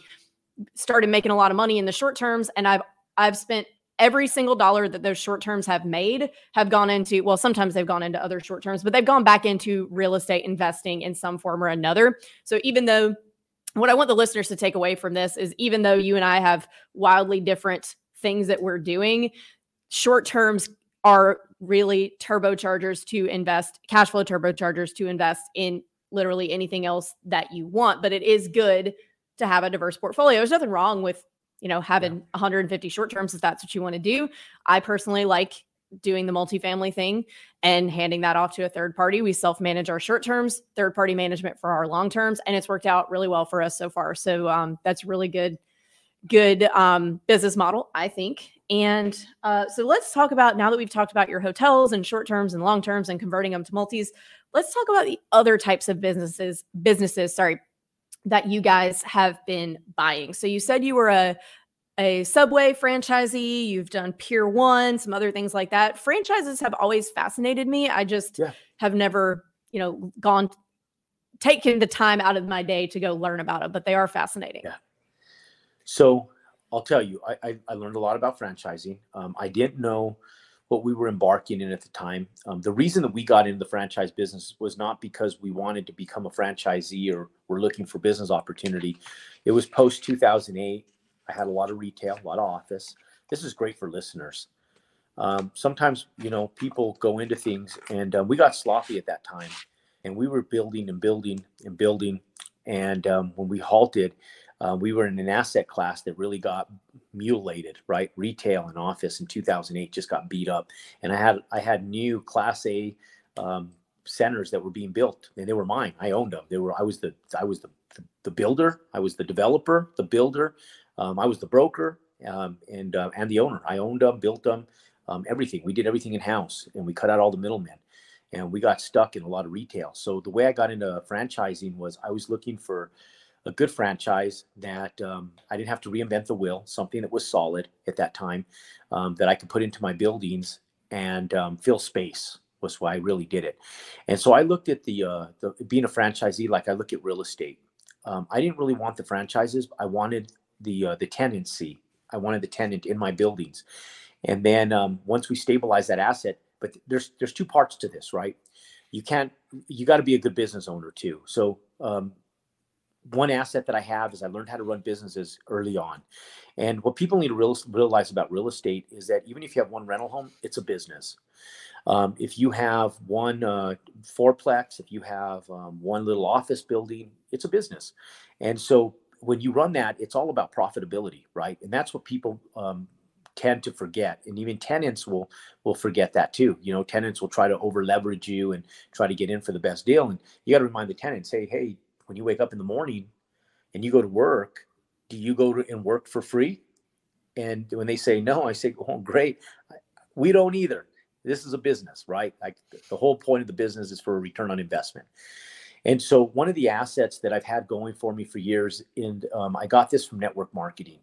started making a lot of money in the short terms and I've I've spent every single dollar that those short terms have made have gone into well sometimes they've gone into other short terms but they've gone back into real estate investing in some form or another. So even though what i want the listeners to take away from this is even though you and i have wildly different things that we're doing short terms are really turbochargers to invest cash flow turbochargers to invest in literally anything else that you want but it is good to have a diverse portfolio. There's nothing wrong with, you know, having yeah. 150 short terms if that's what you want to do. I personally like doing the multifamily thing and handing that off to a third party. We self manage our short terms, third party management for our long terms, and it's worked out really well for us so far. So um, that's really good, good um, business model, I think. And uh, so let's talk about now that we've talked about your hotels and short terms and long terms and converting them to multis. Let's talk about the other types of businesses. Businesses, sorry, that you guys have been buying. So you said you were a a Subway franchisee, you've done Pier 1, some other things like that. Franchises have always fascinated me. I just yeah. have never, you know, gone taken the time out of my day to go learn about it, but they are fascinating. Yeah. So I'll tell you, I, I, I learned a lot about franchising. Um, I didn't know what we were embarking in at the time. Um, the reason that we got into the franchise business was not because we wanted to become a franchisee or we're looking for business opportunity. It was post 2008. I had a lot of retail, a lot of office. This is great for listeners. Um, sometimes, you know, people go into things and uh, we got sloppy at that time and we were building and building and building. And um, when we halted, uh, we were in an asset class that really got mutilated, right? Retail and office in 2008 just got beat up, and I had I had new Class A um, centers that were being built, and they were mine. I owned them. They were I was the I was the the, the builder. I was the developer, the builder. Um, I was the broker um, and uh, and the owner. I owned them, built them, um, everything. We did everything in house, and we cut out all the middlemen. And we got stuck in a lot of retail. So the way I got into franchising was I was looking for a good franchise that um, I didn't have to reinvent the wheel, something that was solid at that time um, that I could put into my buildings and um, fill space was why I really did it. And so I looked at the, uh, the being a franchisee like I look at real estate. Um, I didn't really want the franchises. I wanted the uh, the tenancy. I wanted the tenant in my buildings. And then um, once we stabilize that asset, but there's there's two parts to this, right? You can't you got to be a good business owner too. So um, one asset that I have is I learned how to run businesses early on. And what people need to real, realize about real estate is that even if you have one rental home, it's a business. Um, if you have one uh, fourplex, if you have um, one little office building, it's a business. And so when you run that, it's all about profitability, right? And that's what people um, tend to forget. And even tenants will will forget that too. You know, tenants will try to over leverage you and try to get in for the best deal. And you got to remind the tenants, say, hey, when you wake up in the morning, and you go to work, do you go to and work for free? And when they say no, I say, oh, great. We don't either. This is a business, right? Like the whole point of the business is for a return on investment. And so one of the assets that I've had going for me for years, and um, I got this from network marketing.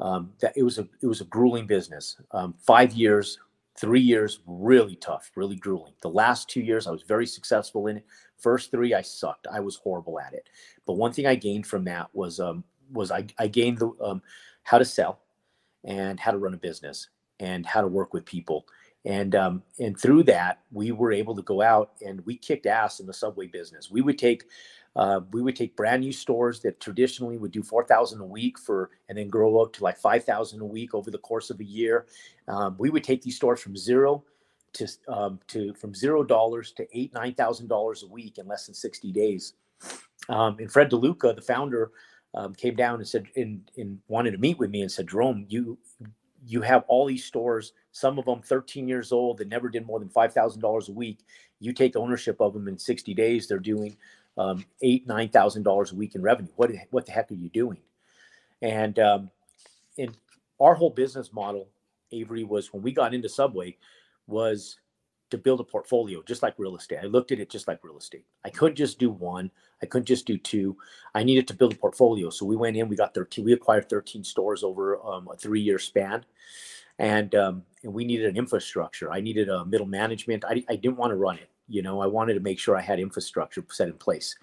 Um, that it was a it was a grueling business. Um, five years, three years, really tough, really grueling. The last two years, I was very successful in it. First three, I sucked. I was horrible at it. But one thing I gained from that was um, was I, I gained the um, how to sell, and how to run a business, and how to work with people and um, and through that we were able to go out and we kicked ass in the subway business we would take uh, we would take brand new stores that traditionally would do 4000 a week for and then grow up to like 5000 a week over the course of a year um, we would take these stores from zero to um, to from zero dollars to eight nine thousand dollars a week in less than 60 days um, and fred deluca the founder um, came down and said and, and wanted to meet with me and said jerome you you have all these stores, some of them 13 years old that never did more than $5,000 a week. You take ownership of them in 60 days, they're doing um, eight, $9,000 a week in revenue. What, what the heck are you doing? And um, in our whole business model, Avery, was when we got into Subway, was to build a portfolio just like real estate. I looked at it just like real estate. I couldn't just do one. I couldn't just do two. I needed to build a portfolio. So we went in, we got 13, we acquired 13 stores over um, a three year span. And, um, and we needed an infrastructure. I needed a middle management. I, I didn't want to run it. You know, I wanted to make sure I had infrastructure set in place.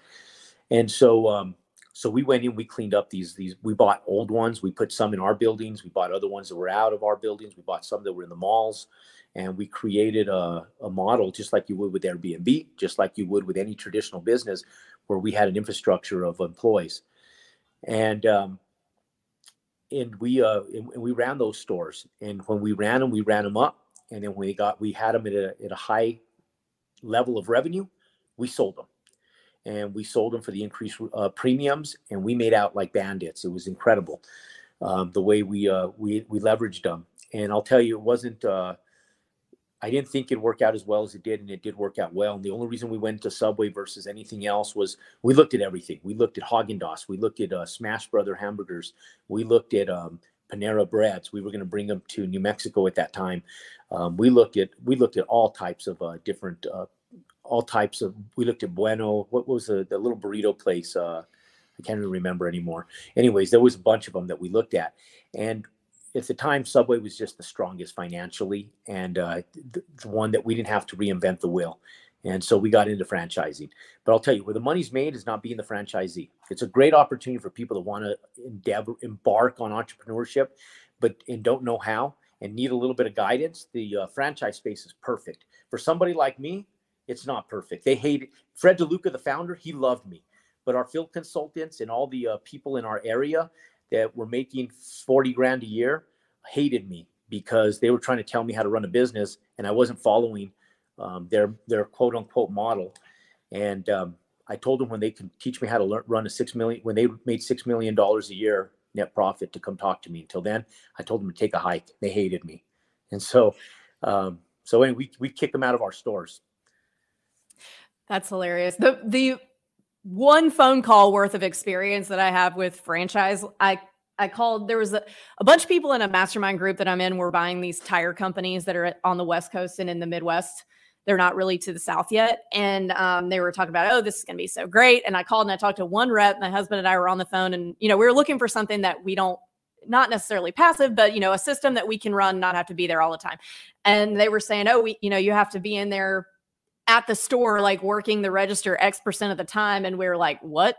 And so, um, so we went in, we cleaned up these, these, we bought old ones. We put some in our buildings. We bought other ones that were out of our buildings. We bought some that were in the malls and we created a, a model just like you would with Airbnb, just like you would with any traditional business, where we had an infrastructure of employees, and um, and we uh, and we ran those stores, and when we ran them, we ran them up, and then we got we had them at a at a high level of revenue, we sold them, and we sold them for the increased uh, premiums, and we made out like bandits. It was incredible, um, the way we uh, we we leveraged them, and I'll tell you, it wasn't. Uh, I didn't think it'd work out as well as it did, and it did work out well. And the only reason we went to Subway versus anything else was we looked at everything. We looked at Haagen Dazs, we looked at uh, Smash Brother hamburgers, we looked at um, Panera breads. We were going to bring them to New Mexico at that time. Um, we looked at we looked at all types of uh, different, uh, all types of. We looked at Bueno. What was the, the little burrito place? Uh, I can't even remember anymore. Anyways, there was a bunch of them that we looked at, and at the time, Subway was just the strongest financially and uh, the, the, one that we didn't have to reinvent the wheel. And so we got into franchising. But I'll tell you, where the money's made is not being the franchisee. It's a great opportunity for people that want to endeavor, embark on entrepreneurship, but and don't know how and need a little bit of guidance. The uh, franchise space is perfect. For somebody like me, it's not perfect. They hate it. Fred DeLuca, the founder, he loved me. But our field consultants and all the uh, people in our area, that were making 40 grand a year hated me because they were trying to tell me how to run a business and I wasn't following um, their their quote unquote model. And um, I told them when they can teach me how to learn, run a six million when they made six million dollars a year net profit to come talk to me. Until then, I told them to take a hike. They hated me, and so um, so anyway, we we kicked them out of our stores. That's hilarious. The the one phone call worth of experience that I have with franchise. I I called there was a, a bunch of people in a mastermind group that I'm in were buying these tire companies that are on the West Coast and in the Midwest. They're not really to the South yet. And um, they were talking about, oh, this is going to be so great. And I called and I talked to one rep. My husband and I were on the phone and, you know, we were looking for something that we don't, not necessarily passive, but, you know, a system that we can run, not have to be there all the time. And they were saying, oh, we, you know, you have to be in there at the store like working the register x percent of the time and we are like what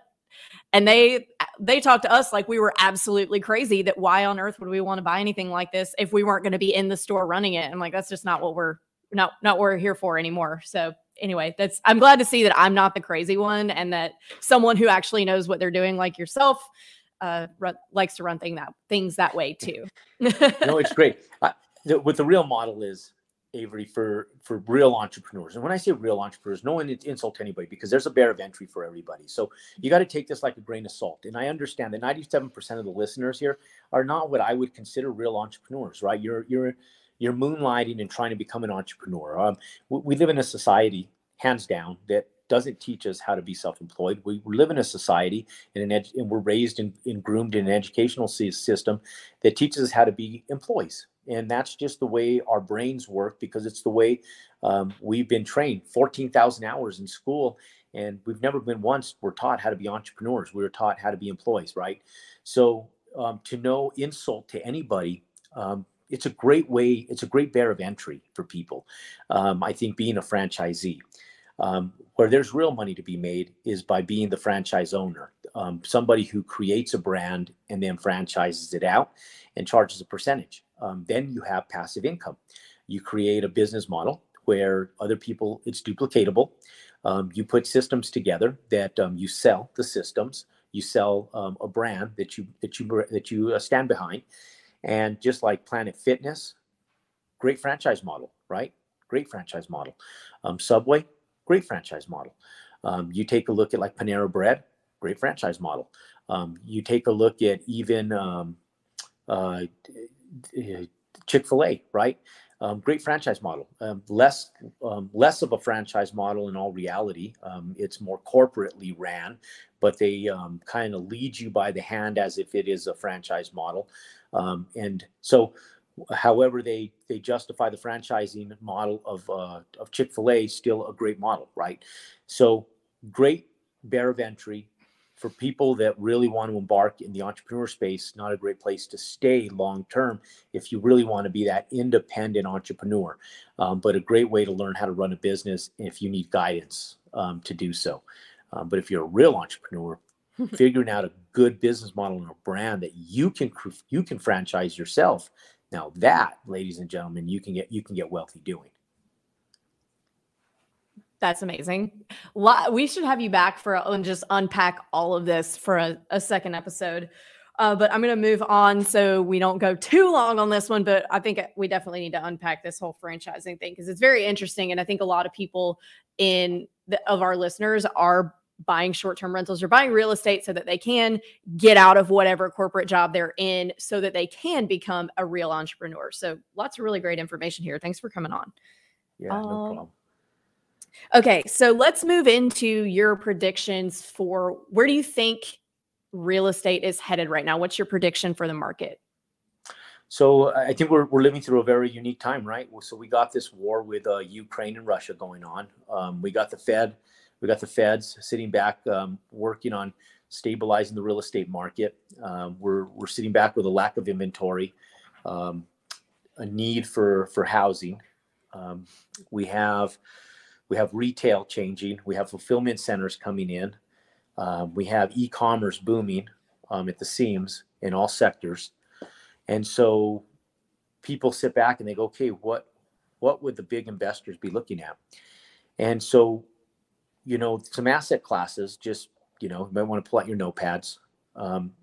and they they talked to us like we were absolutely crazy that why on earth would we want to buy anything like this if we weren't going to be in the store running it and like that's just not what we're not not what we're here for anymore so anyway that's i'm glad to see that i'm not the crazy one and that someone who actually knows what they're doing like yourself uh run, likes to run thing that things that way too no it's great I, the, what the real model is Avery for for real entrepreneurs. And when I say real entrepreneurs, no one insult anybody because there's a barrier of entry for everybody. So you got to take this like a grain of salt. And I understand that 97% of the listeners here are not what I would consider real entrepreneurs, right? You're you're you're moonlighting and trying to become an entrepreneur. Um, we live in a society, hands down, that doesn't teach us how to be self-employed. We, we live in a society and, an ed- and we're raised and, and groomed in an educational system that teaches us how to be employees. And that's just the way our brains work because it's the way um, we've been trained 14,000 hours in school. And we've never been once, we're taught how to be entrepreneurs. We were taught how to be employees, right? So um, to no insult to anybody um, it's a great way, it's a great bear of entry for people. Um, I think being a franchisee. Um, where there's real money to be made is by being the franchise owner, um, somebody who creates a brand and then franchises it out and charges a percentage. Um, then you have passive income. You create a business model where other people, it's duplicatable. Um, you put systems together that um, you sell the systems. You sell a brand that you that you that you uh, stand behind, and just like Planet Fitness, great franchise model, right? Great franchise model. Um, Subway, great franchise model. Um, you take a look at like Panera Bread, great franchise model. Um, you take a look at even um, uh, Chick Fil A, right? Um, great franchise model. Um, less less of a franchise model in all reality. It's more corporately ran, but they kind of lead you by the hand as if it is a franchise model. Um, and so, however they they justify the franchising model of uh, of Chick Fil A, still a great model, right? So great bear of entry for people that really want to embark in the entrepreneur space. Not a great place to stay long term if you really want to be that independent entrepreneur, um, but a great way to learn how to run a business if you need guidance um, to do so. Um, but if you're a real entrepreneur, figuring out a good business model and a brand that you can you can franchise yourself. Now that, ladies and gentlemen, you can get you can get wealthy doing. That's amazing. We should have you back for and just unpack all of this for a, a second episode. Uh, but I'm going to move on so we don't go too long on this one. But I think we definitely need to unpack this whole franchising thing because it's very interesting, and I think a lot of people in the, of our listeners are buying short-term rentals or buying real estate so that they can get out of whatever corporate job they're in so that they can become a real entrepreneur. So lots of really great information here. Thanks for coming on. Yeah, um, no problem. Okay, so let's move into your predictions for where do you think real estate is headed right now? What's your prediction for the market? So I think we're, we're living through a very unique time, right? So we got this war with uh, Ukraine and Russia going on. Um, we got the Fed we got the feds sitting back, um, working on stabilizing the real estate market. Um, we're we're sitting back with a lack of inventory, um, a need for for housing. Um, we have we have retail changing. We have fulfillment centers coming in. Um, we have e-commerce booming um, at the seams in all sectors, and so people sit back and they go, okay, what what would the big investors be looking at? And so you know, some asset classes, just, you know, you might want to pull out your notepads. Um,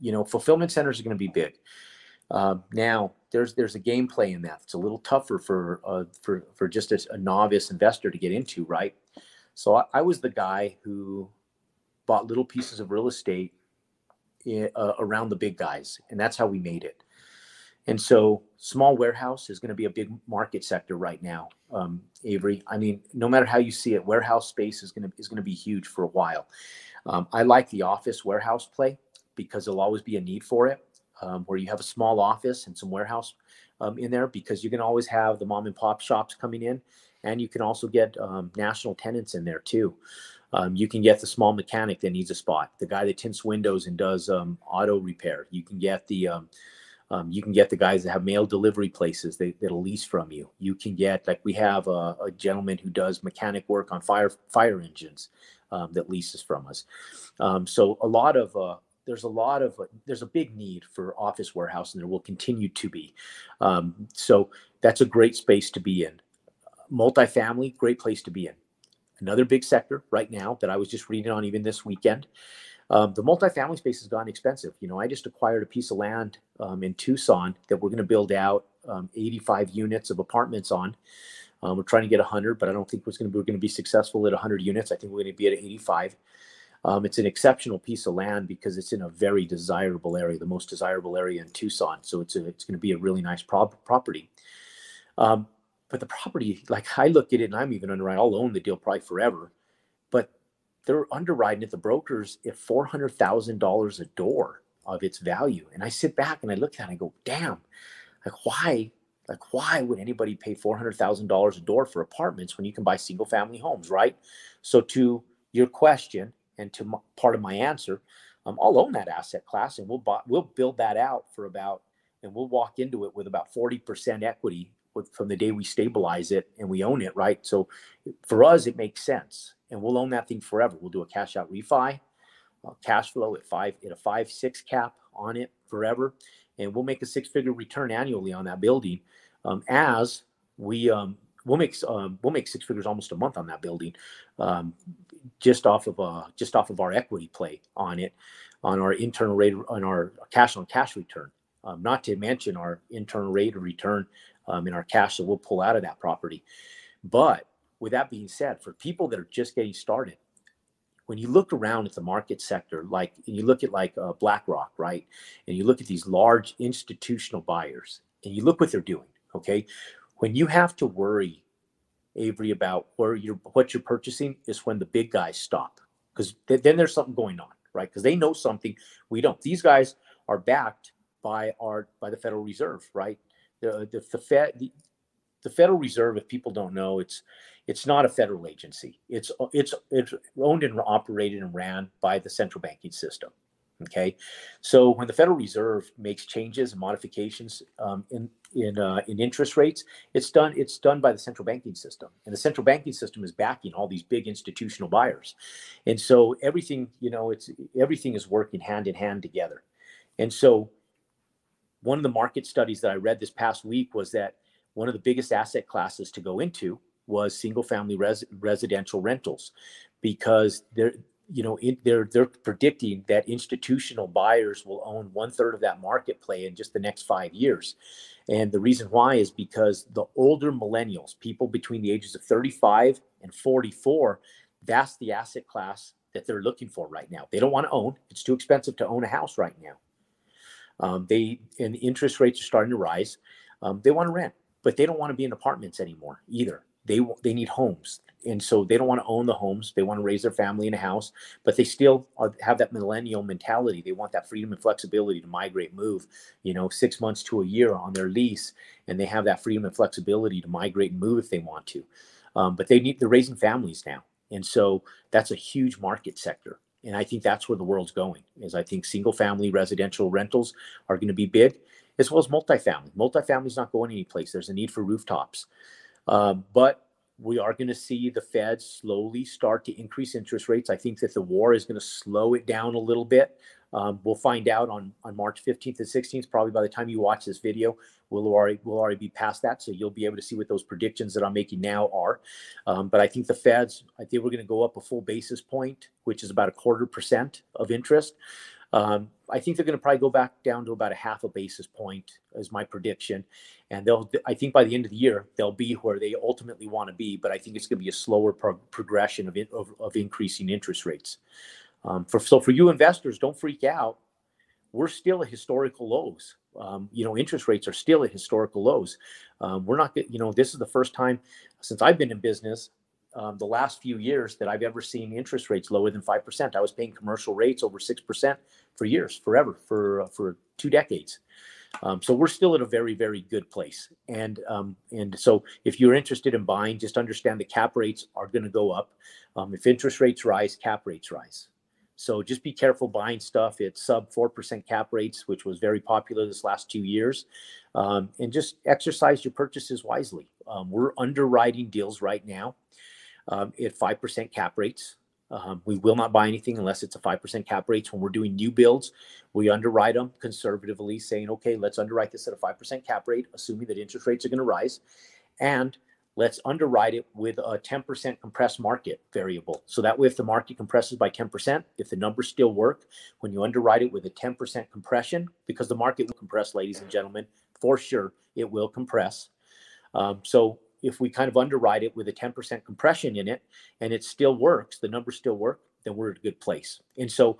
you know, fulfillment centers are going to be big. Uh, now, there's there's a gameplay in that. It's a little tougher for uh, for for just a, a, novice investor to get into, right? So I, I, was the guy who bought little pieces of real estate in, uh, around the big guys, and that's how we made it. And so small warehouse is going to be a big market sector right now, um, Avery. I mean, no matter how you see it, warehouse space is going to is going to be huge for a while. Um, I like the office warehouse play because there'll always be a need for it, um, where you have a small office and some warehouse um, in there because you can always have the mom and pop shops coming in, and you can also get um, national tenants in there too. Um, you can get the small mechanic that needs a spot, the guy that tints windows and does um, auto repair. You can get the um, um, you can get the guys that have mail delivery places they, that'll lease from you. You can get like we have a, a gentleman who does mechanic work on fire fire engines um, that leases from us. Um, so a lot of uh, there's a lot of uh, there's a big need for office warehouse, and there will continue to be. Um, so that's a great space to be in. Multifamily, great place to be in. Another big sector right now that I was just reading on even this weekend um, the multifamily space has gotten expensive. You know, I just acquired a piece of land um, in Tucson that we're going to build out um, 85 units of apartments on. Um, we're trying to get 100, but I don't think we're going to be successful at 100 units. I think we're going to be at 85. Um, it's an exceptional piece of land because it's in a very desirable area, the most desirable area in Tucson. So it's a, it's going to be a really nice prop- property. Um, but the property, like I look at it, and I'm even underwriting. I'll own the deal probably forever they're underwriting at the brokers, at $400,000 a door of its value. And I sit back and I look at it and I go, damn, like why, like why would anybody pay $400,000 a door for apartments when you can buy single family homes, right? So to your question and to my, part of my answer, um, I'll own that asset class and we'll buy, we'll build that out for about, and we'll walk into it with about 40% equity from the day we stabilize it and we own it, right? So for us, it makes sense and we'll own that thing forever. We'll do a cash out refi, uh, cash flow at five, at a five, six cap on it forever. And we'll make a six figure return annually on that building um, as we, um, we'll make um, we'll make six figures almost a month on that building, um, just off of uh, just off of our equity play on it, on our internal rate on our cash on cash return. Um, not to mention our internal rate of return um, in our cash that we'll pull out of that property. But with that being said, for people that are just getting started, when you look around at the market sector, like you look at like uh, BlackRock, right, and you look at these large institutional buyers, and you look what they're doing. Okay, when you have to worry, Avery, about where you're what you're purchasing is when the big guys stop, because th- then there's something going on, right? Because they know something we don't. These guys are backed by our by the Federal Reserve, right? The the, the Fed the, the Federal Reserve, if people don't know, it's it's not a federal agency. It's it's it's owned and operated and ran by the central banking system. Okay, so when the Federal Reserve makes changes and modifications um, in in uh, in interest rates, it's done it's done by the central banking system, and the central banking system is backing all these big institutional buyers, and so everything you know it's everything is working hand in hand together, and so one of the market studies that I read this past week was that one of the biggest asset classes to go into was single family res- residential rentals because they're you know it, they're they're predicting that institutional buyers will own one third of that market play in just the next five years. And the reason why is because the older millennials people between the ages of 35 and 44 that's the asset class that they're looking for right now. They don't want to own. It's too expensive to own a house right now um, they and interest rates are starting to rise. Um, they want to rent but they don't want to be in apartments anymore either. They they need homes and so they don't want to own the homes. They want to raise their family in a house but they still are, have that millennial mentality. They want that freedom and flexibility to migrate move you know six months to a year on their lease and they have that freedom and flexibility to migrate and move if they want to. Um, but they need they're raising families now and so that's a huge market sector and i think that's where the world's going is i think single family residential rentals are going to be big as well as multifamily multifamily is not going anyplace there's a need for rooftops um, but we are going to see the Fed slowly start to increase interest rates. I think that the war is going to slow it down a little bit. Um, we'll find out on, on March 15th and 16th. Probably by the time you watch this video, we'll already we'll already be past that, so you'll be able to see what those predictions that I'm making now are. Um, but I think the Feds, I think we're going to go up a full basis point, which is about a quarter percent of interest. Um, I think they're going to probably go back down to about a half a basis point, is my prediction. And they'll, I think by the end of the year, they'll be where they ultimately want to be. But I think it's going to be a slower pro- progression of, of, of, increasing interest rates. Um, for, so for you investors, don't freak out. We're still at historical lows. Um, you know, interest rates are still at historical lows. Um, we're not, you know, this is the first time since I've been in business um, the last few years that I've ever seen interest rates lower than 5%. I was paying commercial rates over 6% for years, forever, for, uh, for two decades. Um, so we're still at a very, very good place. And um, and so if you're interested in buying, just understand the cap rates are going to go up. Um, if interest rates rise, cap rates rise. So just be careful buying stuff at sub 4% cap rates, which was very popular this last two years. Um, and just exercise your purchases wisely. Um, we're underwriting deals right now um, at 5% cap rates. Um, we will not buy anything unless it's a 5% cap rates. When we're doing new builds, we underwrite them conservatively, saying, okay, let's underwrite this at a 5% cap rate, assuming that interest rates are going to rise. And let's underwrite it with a 10% compressed market variable. So that way, if the market compresses by 10%, if the numbers still work, when you underwrite it with a 10% compression, because the market will compress, ladies and gentlemen, for sure, it will compress. Um, so if we kind of underwrite it with a 10% compression in it and it still works, the numbers still work, then we're at a good place. And so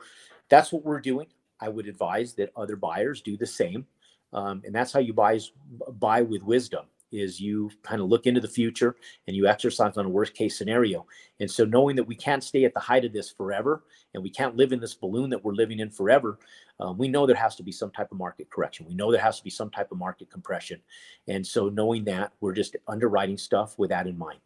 that's what we're doing. I would advise that other buyers do the same. Um, and that's how you buy buy with wisdom. Is you kind of look into the future and you exercise on a worst case scenario. And so knowing that we can't stay at the height of this forever and we can't live in this balloon that we're living in forever, um, we know there has to be some type of market correction. We know there has to be some type of market compression. And so knowing that, we're just underwriting stuff with that in mind.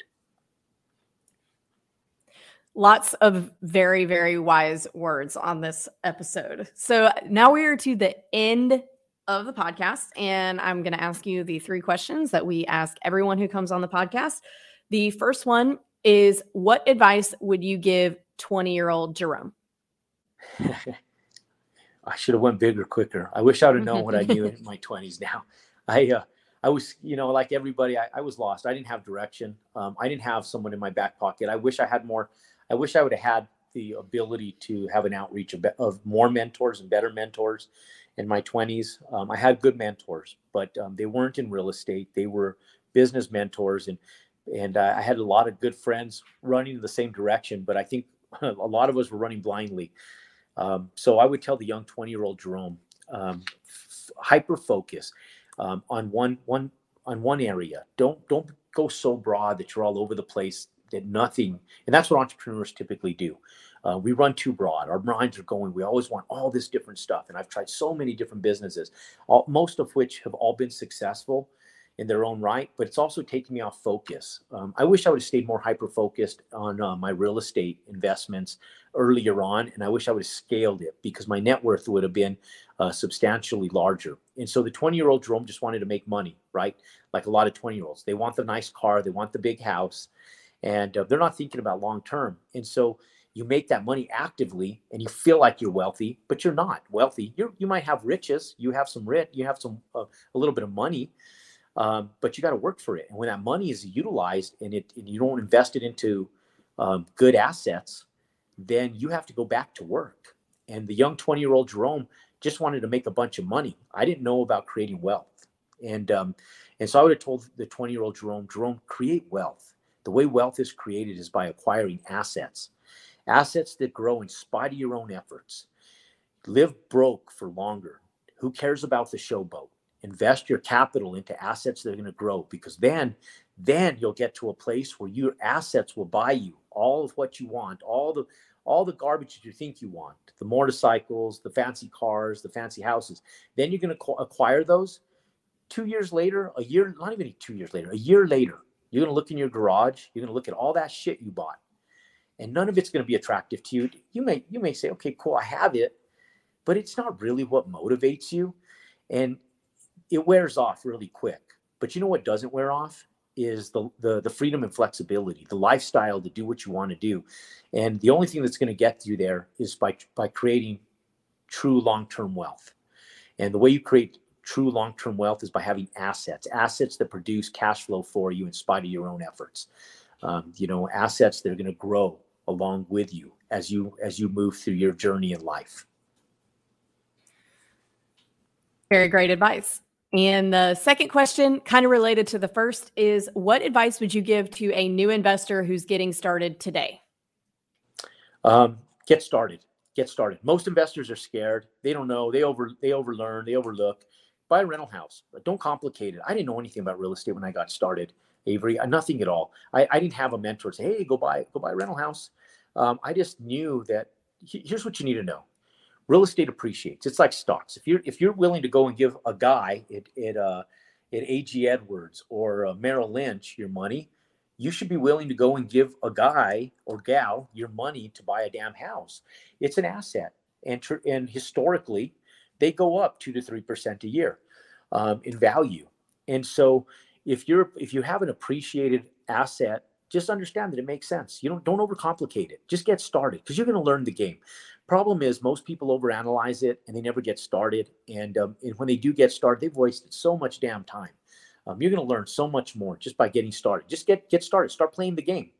Lots of very, very wise words on this episode. So now we are to the end of the podcast, and I'm going to ask you the three questions that we ask everyone who comes on the podcast. The first one is What advice would you give 20 year old Jerome? I should have went bigger quicker. I wish I would have known what I knew in my 20s now. I, uh, I was, you know, like everybody, I, I was lost. I didn't have direction. Um, I didn't have someone in my back pocket. I wish I had more I wish I would have had the ability to have an outreach of, of more mentors and better mentors in my 20s. Um, I had good mentors, but um, they weren't in real estate. They were business mentors, and and uh, I had a lot of good friends running in the same direction. But I think a lot of us were running blindly. Um, so I would tell the young 20 year old Jerome, um, f- hyper focus um, on one one on one area. Don't don't go so broad that you're all over the place that nothing, and that's what entrepreneurs typically do. Uh, we run too broad. Our minds are going. We always want all this different stuff, and I've tried so many different businesses, all, most of which have all been successful in their own right. But it's also taken me off focus. Um, I wish I would have stayed more hyper focused on uh, my real estate investments earlier on, and I wish I would have scaled it because my net worth would have been uh, substantially larger. And so the 20 year old Jerome just wanted to make money, right? Like a lot of 20 year olds, they want the nice car, they want the big house and uh, they're not thinking about long term. And so you make that money actively, and you feel like you're wealthy, but you're not wealthy. You you might have riches, you have some rich, you have some uh, a little bit of money, um, but you got to work for it. And when that money is utilized and it and you don't invest it into um, good assets, then you have to go back to work. And the young 20 year old Jerome just wanted to make a bunch of money. I didn't know about creating wealth. And um, and so I would have told the 20 year old Jerome, Jerome, create wealth the way wealth is created is by acquiring assets, assets that grow in spite of your own efforts. Live broke for longer. Who cares about the showboat? Invest your capital into assets that are going to grow because then then you'll get to a place where your assets will buy you all of what you want, all the all the garbage that you think you want, the motorcycles, the fancy cars, the fancy houses. Then you're going to acquire those. Two years later, a year, not even two years later, a year later, you're going to look in your garage. You're going to look at all that shit you bought, and none of it's going to be attractive to you. You may you may say, okay, cool, I have it, but it's not really what motivates you, and it wears off really quick. But you know what doesn't wear off is the the, the freedom and flexibility, the lifestyle to do what you want to do, and the only thing that's going to get you there is by by creating true long term wealth. And the way you create true long-term wealth is by having assets, assets that produce cash flow for you in spite of your own efforts. Um, you know, assets that are going to grow along with you as you as you move through your journey in life. Very great advice. And the second question, kind of related to the first, is what advice would you give to a new investor who's getting started today? Um, get started. Get started. Most investors are scared. They don't know. They over they overlearn. They overlook buy a rental house. But don't complicate it. I didn't know anything about real estate when I got started, Avery. Uh, nothing at all. I, I didn't have a mentor say, "Hey, go buy go buy a rental house." Um, I just knew that. Here's what you need to know: real estate appreciates. It's like stocks. If you're if you're willing to go and give a guy at at uh, at AG Edwards or uh, Merrill Lynch your money, you should be willing to go and give a guy or gal your money to buy a damn house. It's an asset, and tr- and historically they go up two to three percent a year um, in value. And so, if you're if you have an appreciated asset, just understand that it makes sense. You don't don't overcomplicate it. Just get started because you're going to learn the game. Problem is, most people overanalyze it and they never get started. And, um, and when they do get started, they've wasted so much damn time. Um, you're going to learn so much more just by getting started. Just get get started. Start playing the game.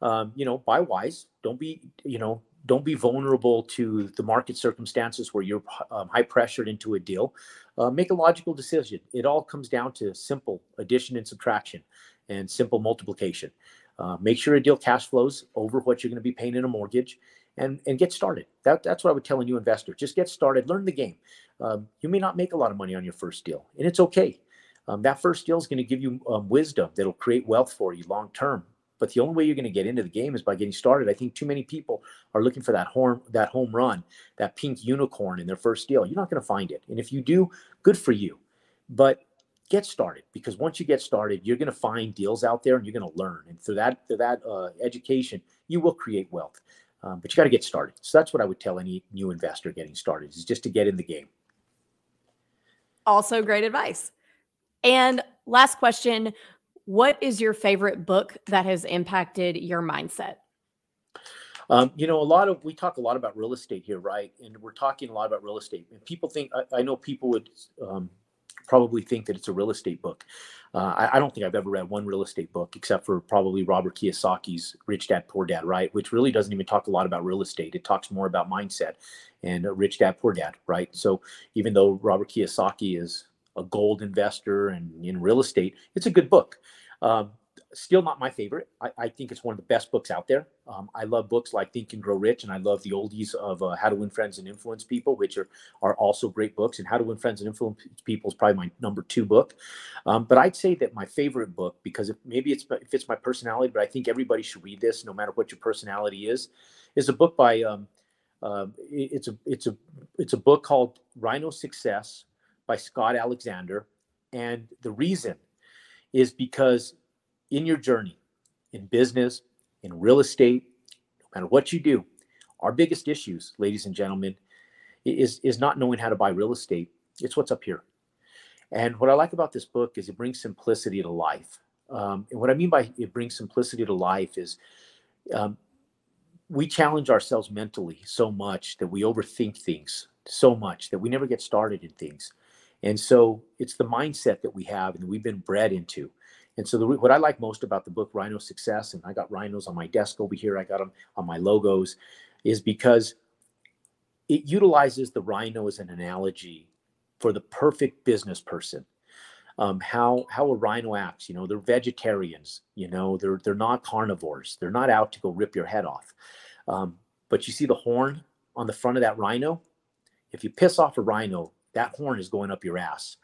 Um, you know, buy wise. Don't be you know don't be vulnerable to the market circumstances where you're um, high pressured into a deal. Uh, make a logical decision. It all comes down to simple addition and subtraction and simple multiplication. Uh, make sure a deal cash flows over what you're going to be paying in a mortgage and, and get started. That, that's what I would tell a new investor. Just get started, learn the game. Um, you may not make a lot of money on your first deal, and it's okay. um, that first deal is going to give you um, wisdom that'll create wealth for you long term. But the only way you're going to get into the game is by getting started. I think too many people are looking for that horn, that home run, that pink unicorn in their first deal. You're not going to find it. And if you do, good for you. But get started because once you get started, you're going to find deals out there and you're going to learn. And through that, through that uh, education, you will create wealth. Um, but you got to get started. So that's what I would tell any new investor getting started is just to get in the game. Also, great advice. And last question What is your favorite book that has impacted your mindset? Um, you know, a lot of we talk a lot about real estate here, right? And we're talking a lot about real estate. And people think I, I know people would um, probably think that it's a real estate book. Uh, I, I, don't think I've ever read one real estate book except for probably Robert Kiyosaki's Rich Dad Poor Dad, right? Which really doesn't even talk a lot about real estate. It talks more about mindset and uh, Rich Dad Poor Dad, right? So even though Robert Kiyosaki is a gold investor and in real estate, it's a good book. Um, still not my favorite. I, I, think it's one of the best books out there. Um, I love books like Think and Grow Rich, and I love the oldies of uh, How to Win Friends and Influence People, which are are also great books. And How to Win Friends and Influence People is probably my number two book. Um, but I'd say that my favorite book, because if, maybe it's it fits my personality, but I think everybody should read this, no matter what your personality is, is a book by. Um, uh, it's a it's a it's a book called Rhino Success by Scott Alexander, and the reason is because in your journey, in business, in real estate, no matter what you do, our biggest issues, ladies and gentlemen, is, is not knowing how to buy real estate. It's what's up here. And what I like about this book is it brings simplicity to life. Um, and what I mean by it brings simplicity to life is um, we challenge ourselves mentally so much that we overthink things so much that we never get started in things. And so it's the mindset that we have and we've been bred into. And so the, what I like most about the book Rhino Success, and I got rhinos on my desk over here, I got them on my logos, is because it utilizes the rhino as an analogy for the perfect business person. Um, how how a rhino acts, you know, they're vegetarians, you know, they're they're not carnivores, they're not out to go rip your head off. Um, but you see the horn on the front of that rhino. If you piss off a rhino, that horn is going up your ass.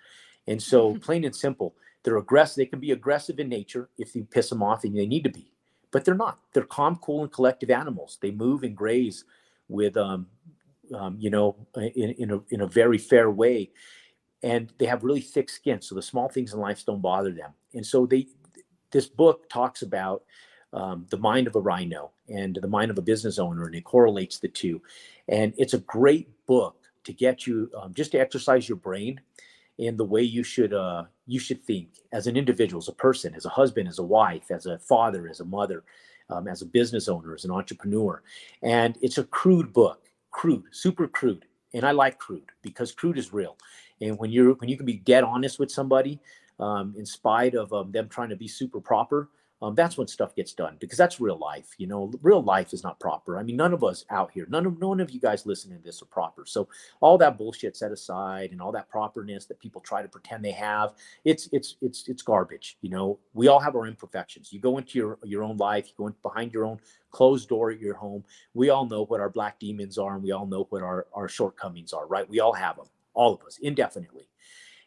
And so, plain and simple, they're aggressive. They can be aggressive in nature if you piss them off, and they need to be, but they're not. They're calm, cool, and collective animals. They move and graze with, um, um, you know, in, in, a, in a very fair way. And they have really thick skin. So the small things in life don't bother them. And so they, this book talks about um, the mind of a rhino and the mind of a business owner, and it correlates the two. And it's a great book to get you um, just to exercise your brain in the way you should uh, you should think as an individual, as a person, as a husband, as a wife, as a father, as a mother, um, as a business owner, as an entrepreneur. And it's a crude book, crude, super crude. And I like crude because crude is real. And when you're when you can be dead honest with somebody, um, in spite of um, them trying to be super proper, um, that's when stuff gets done because that's real life. You know, real life is not proper. I mean, none of us out here, none of none of you guys listening to this are proper. So all that bullshit set aside and all that properness that people try to pretend they have, it's it's it's it's garbage. You know, we all have our imperfections. You go into your your own life, you go in behind your own closed door at your home. We all know what our black demons are, and we all know what our our shortcomings are. Right? We all have them, all of us, indefinitely.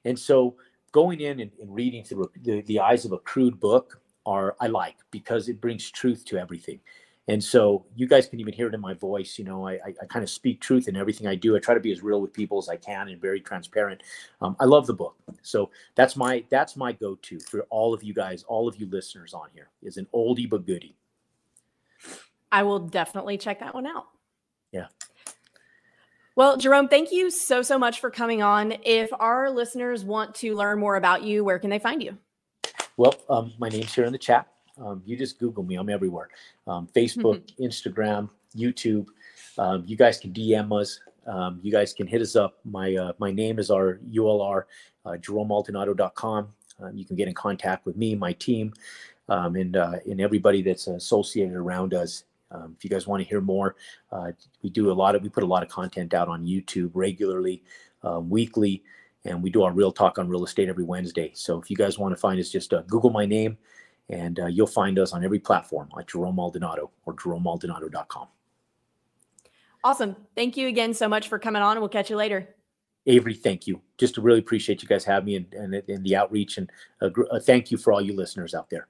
And so going in and, and reading through the, the eyes of a crude book are I like because it brings truth to everything. And so you guys can even hear it in my voice. You know, I, I, I kind of speak truth in everything I do. I try to be as real with people as I can and very transparent. Um, I love the book. So that's my that's my go-to for all of you guys, all of you listeners on here is an oldie but goodie. I will definitely check that one out. Yeah. Well, Jerome, thank you so so much for coming on. If our listeners want to learn more about you, where can they find you? Well, um, my name's here in the chat. Um, you just Google me. I'm everywhere. Um, Facebook, Instagram, YouTube. Um, you guys can DM us. Um, you guys can hit us up. My uh, my name is our ULR, uh, JeromeMaldonado.com. Uh, you can get in contact with me, my team, um, and uh, and everybody that's associated around us. Um, if you guys want to hear more, uh, we do a lot of we put a lot of content out on YouTube regularly, uh, weekly and we do our real talk on real estate every Wednesday. So if you guys want to find us, just uh, Google my name, and uh, you'll find us on every platform at Jerome Maldonado or JeromeMaldonado.com. Awesome. Thank you again so much for coming on. We'll catch you later. Avery, thank you. Just to really appreciate you guys having me and, and, and the outreach and uh, thank you for all you listeners out there.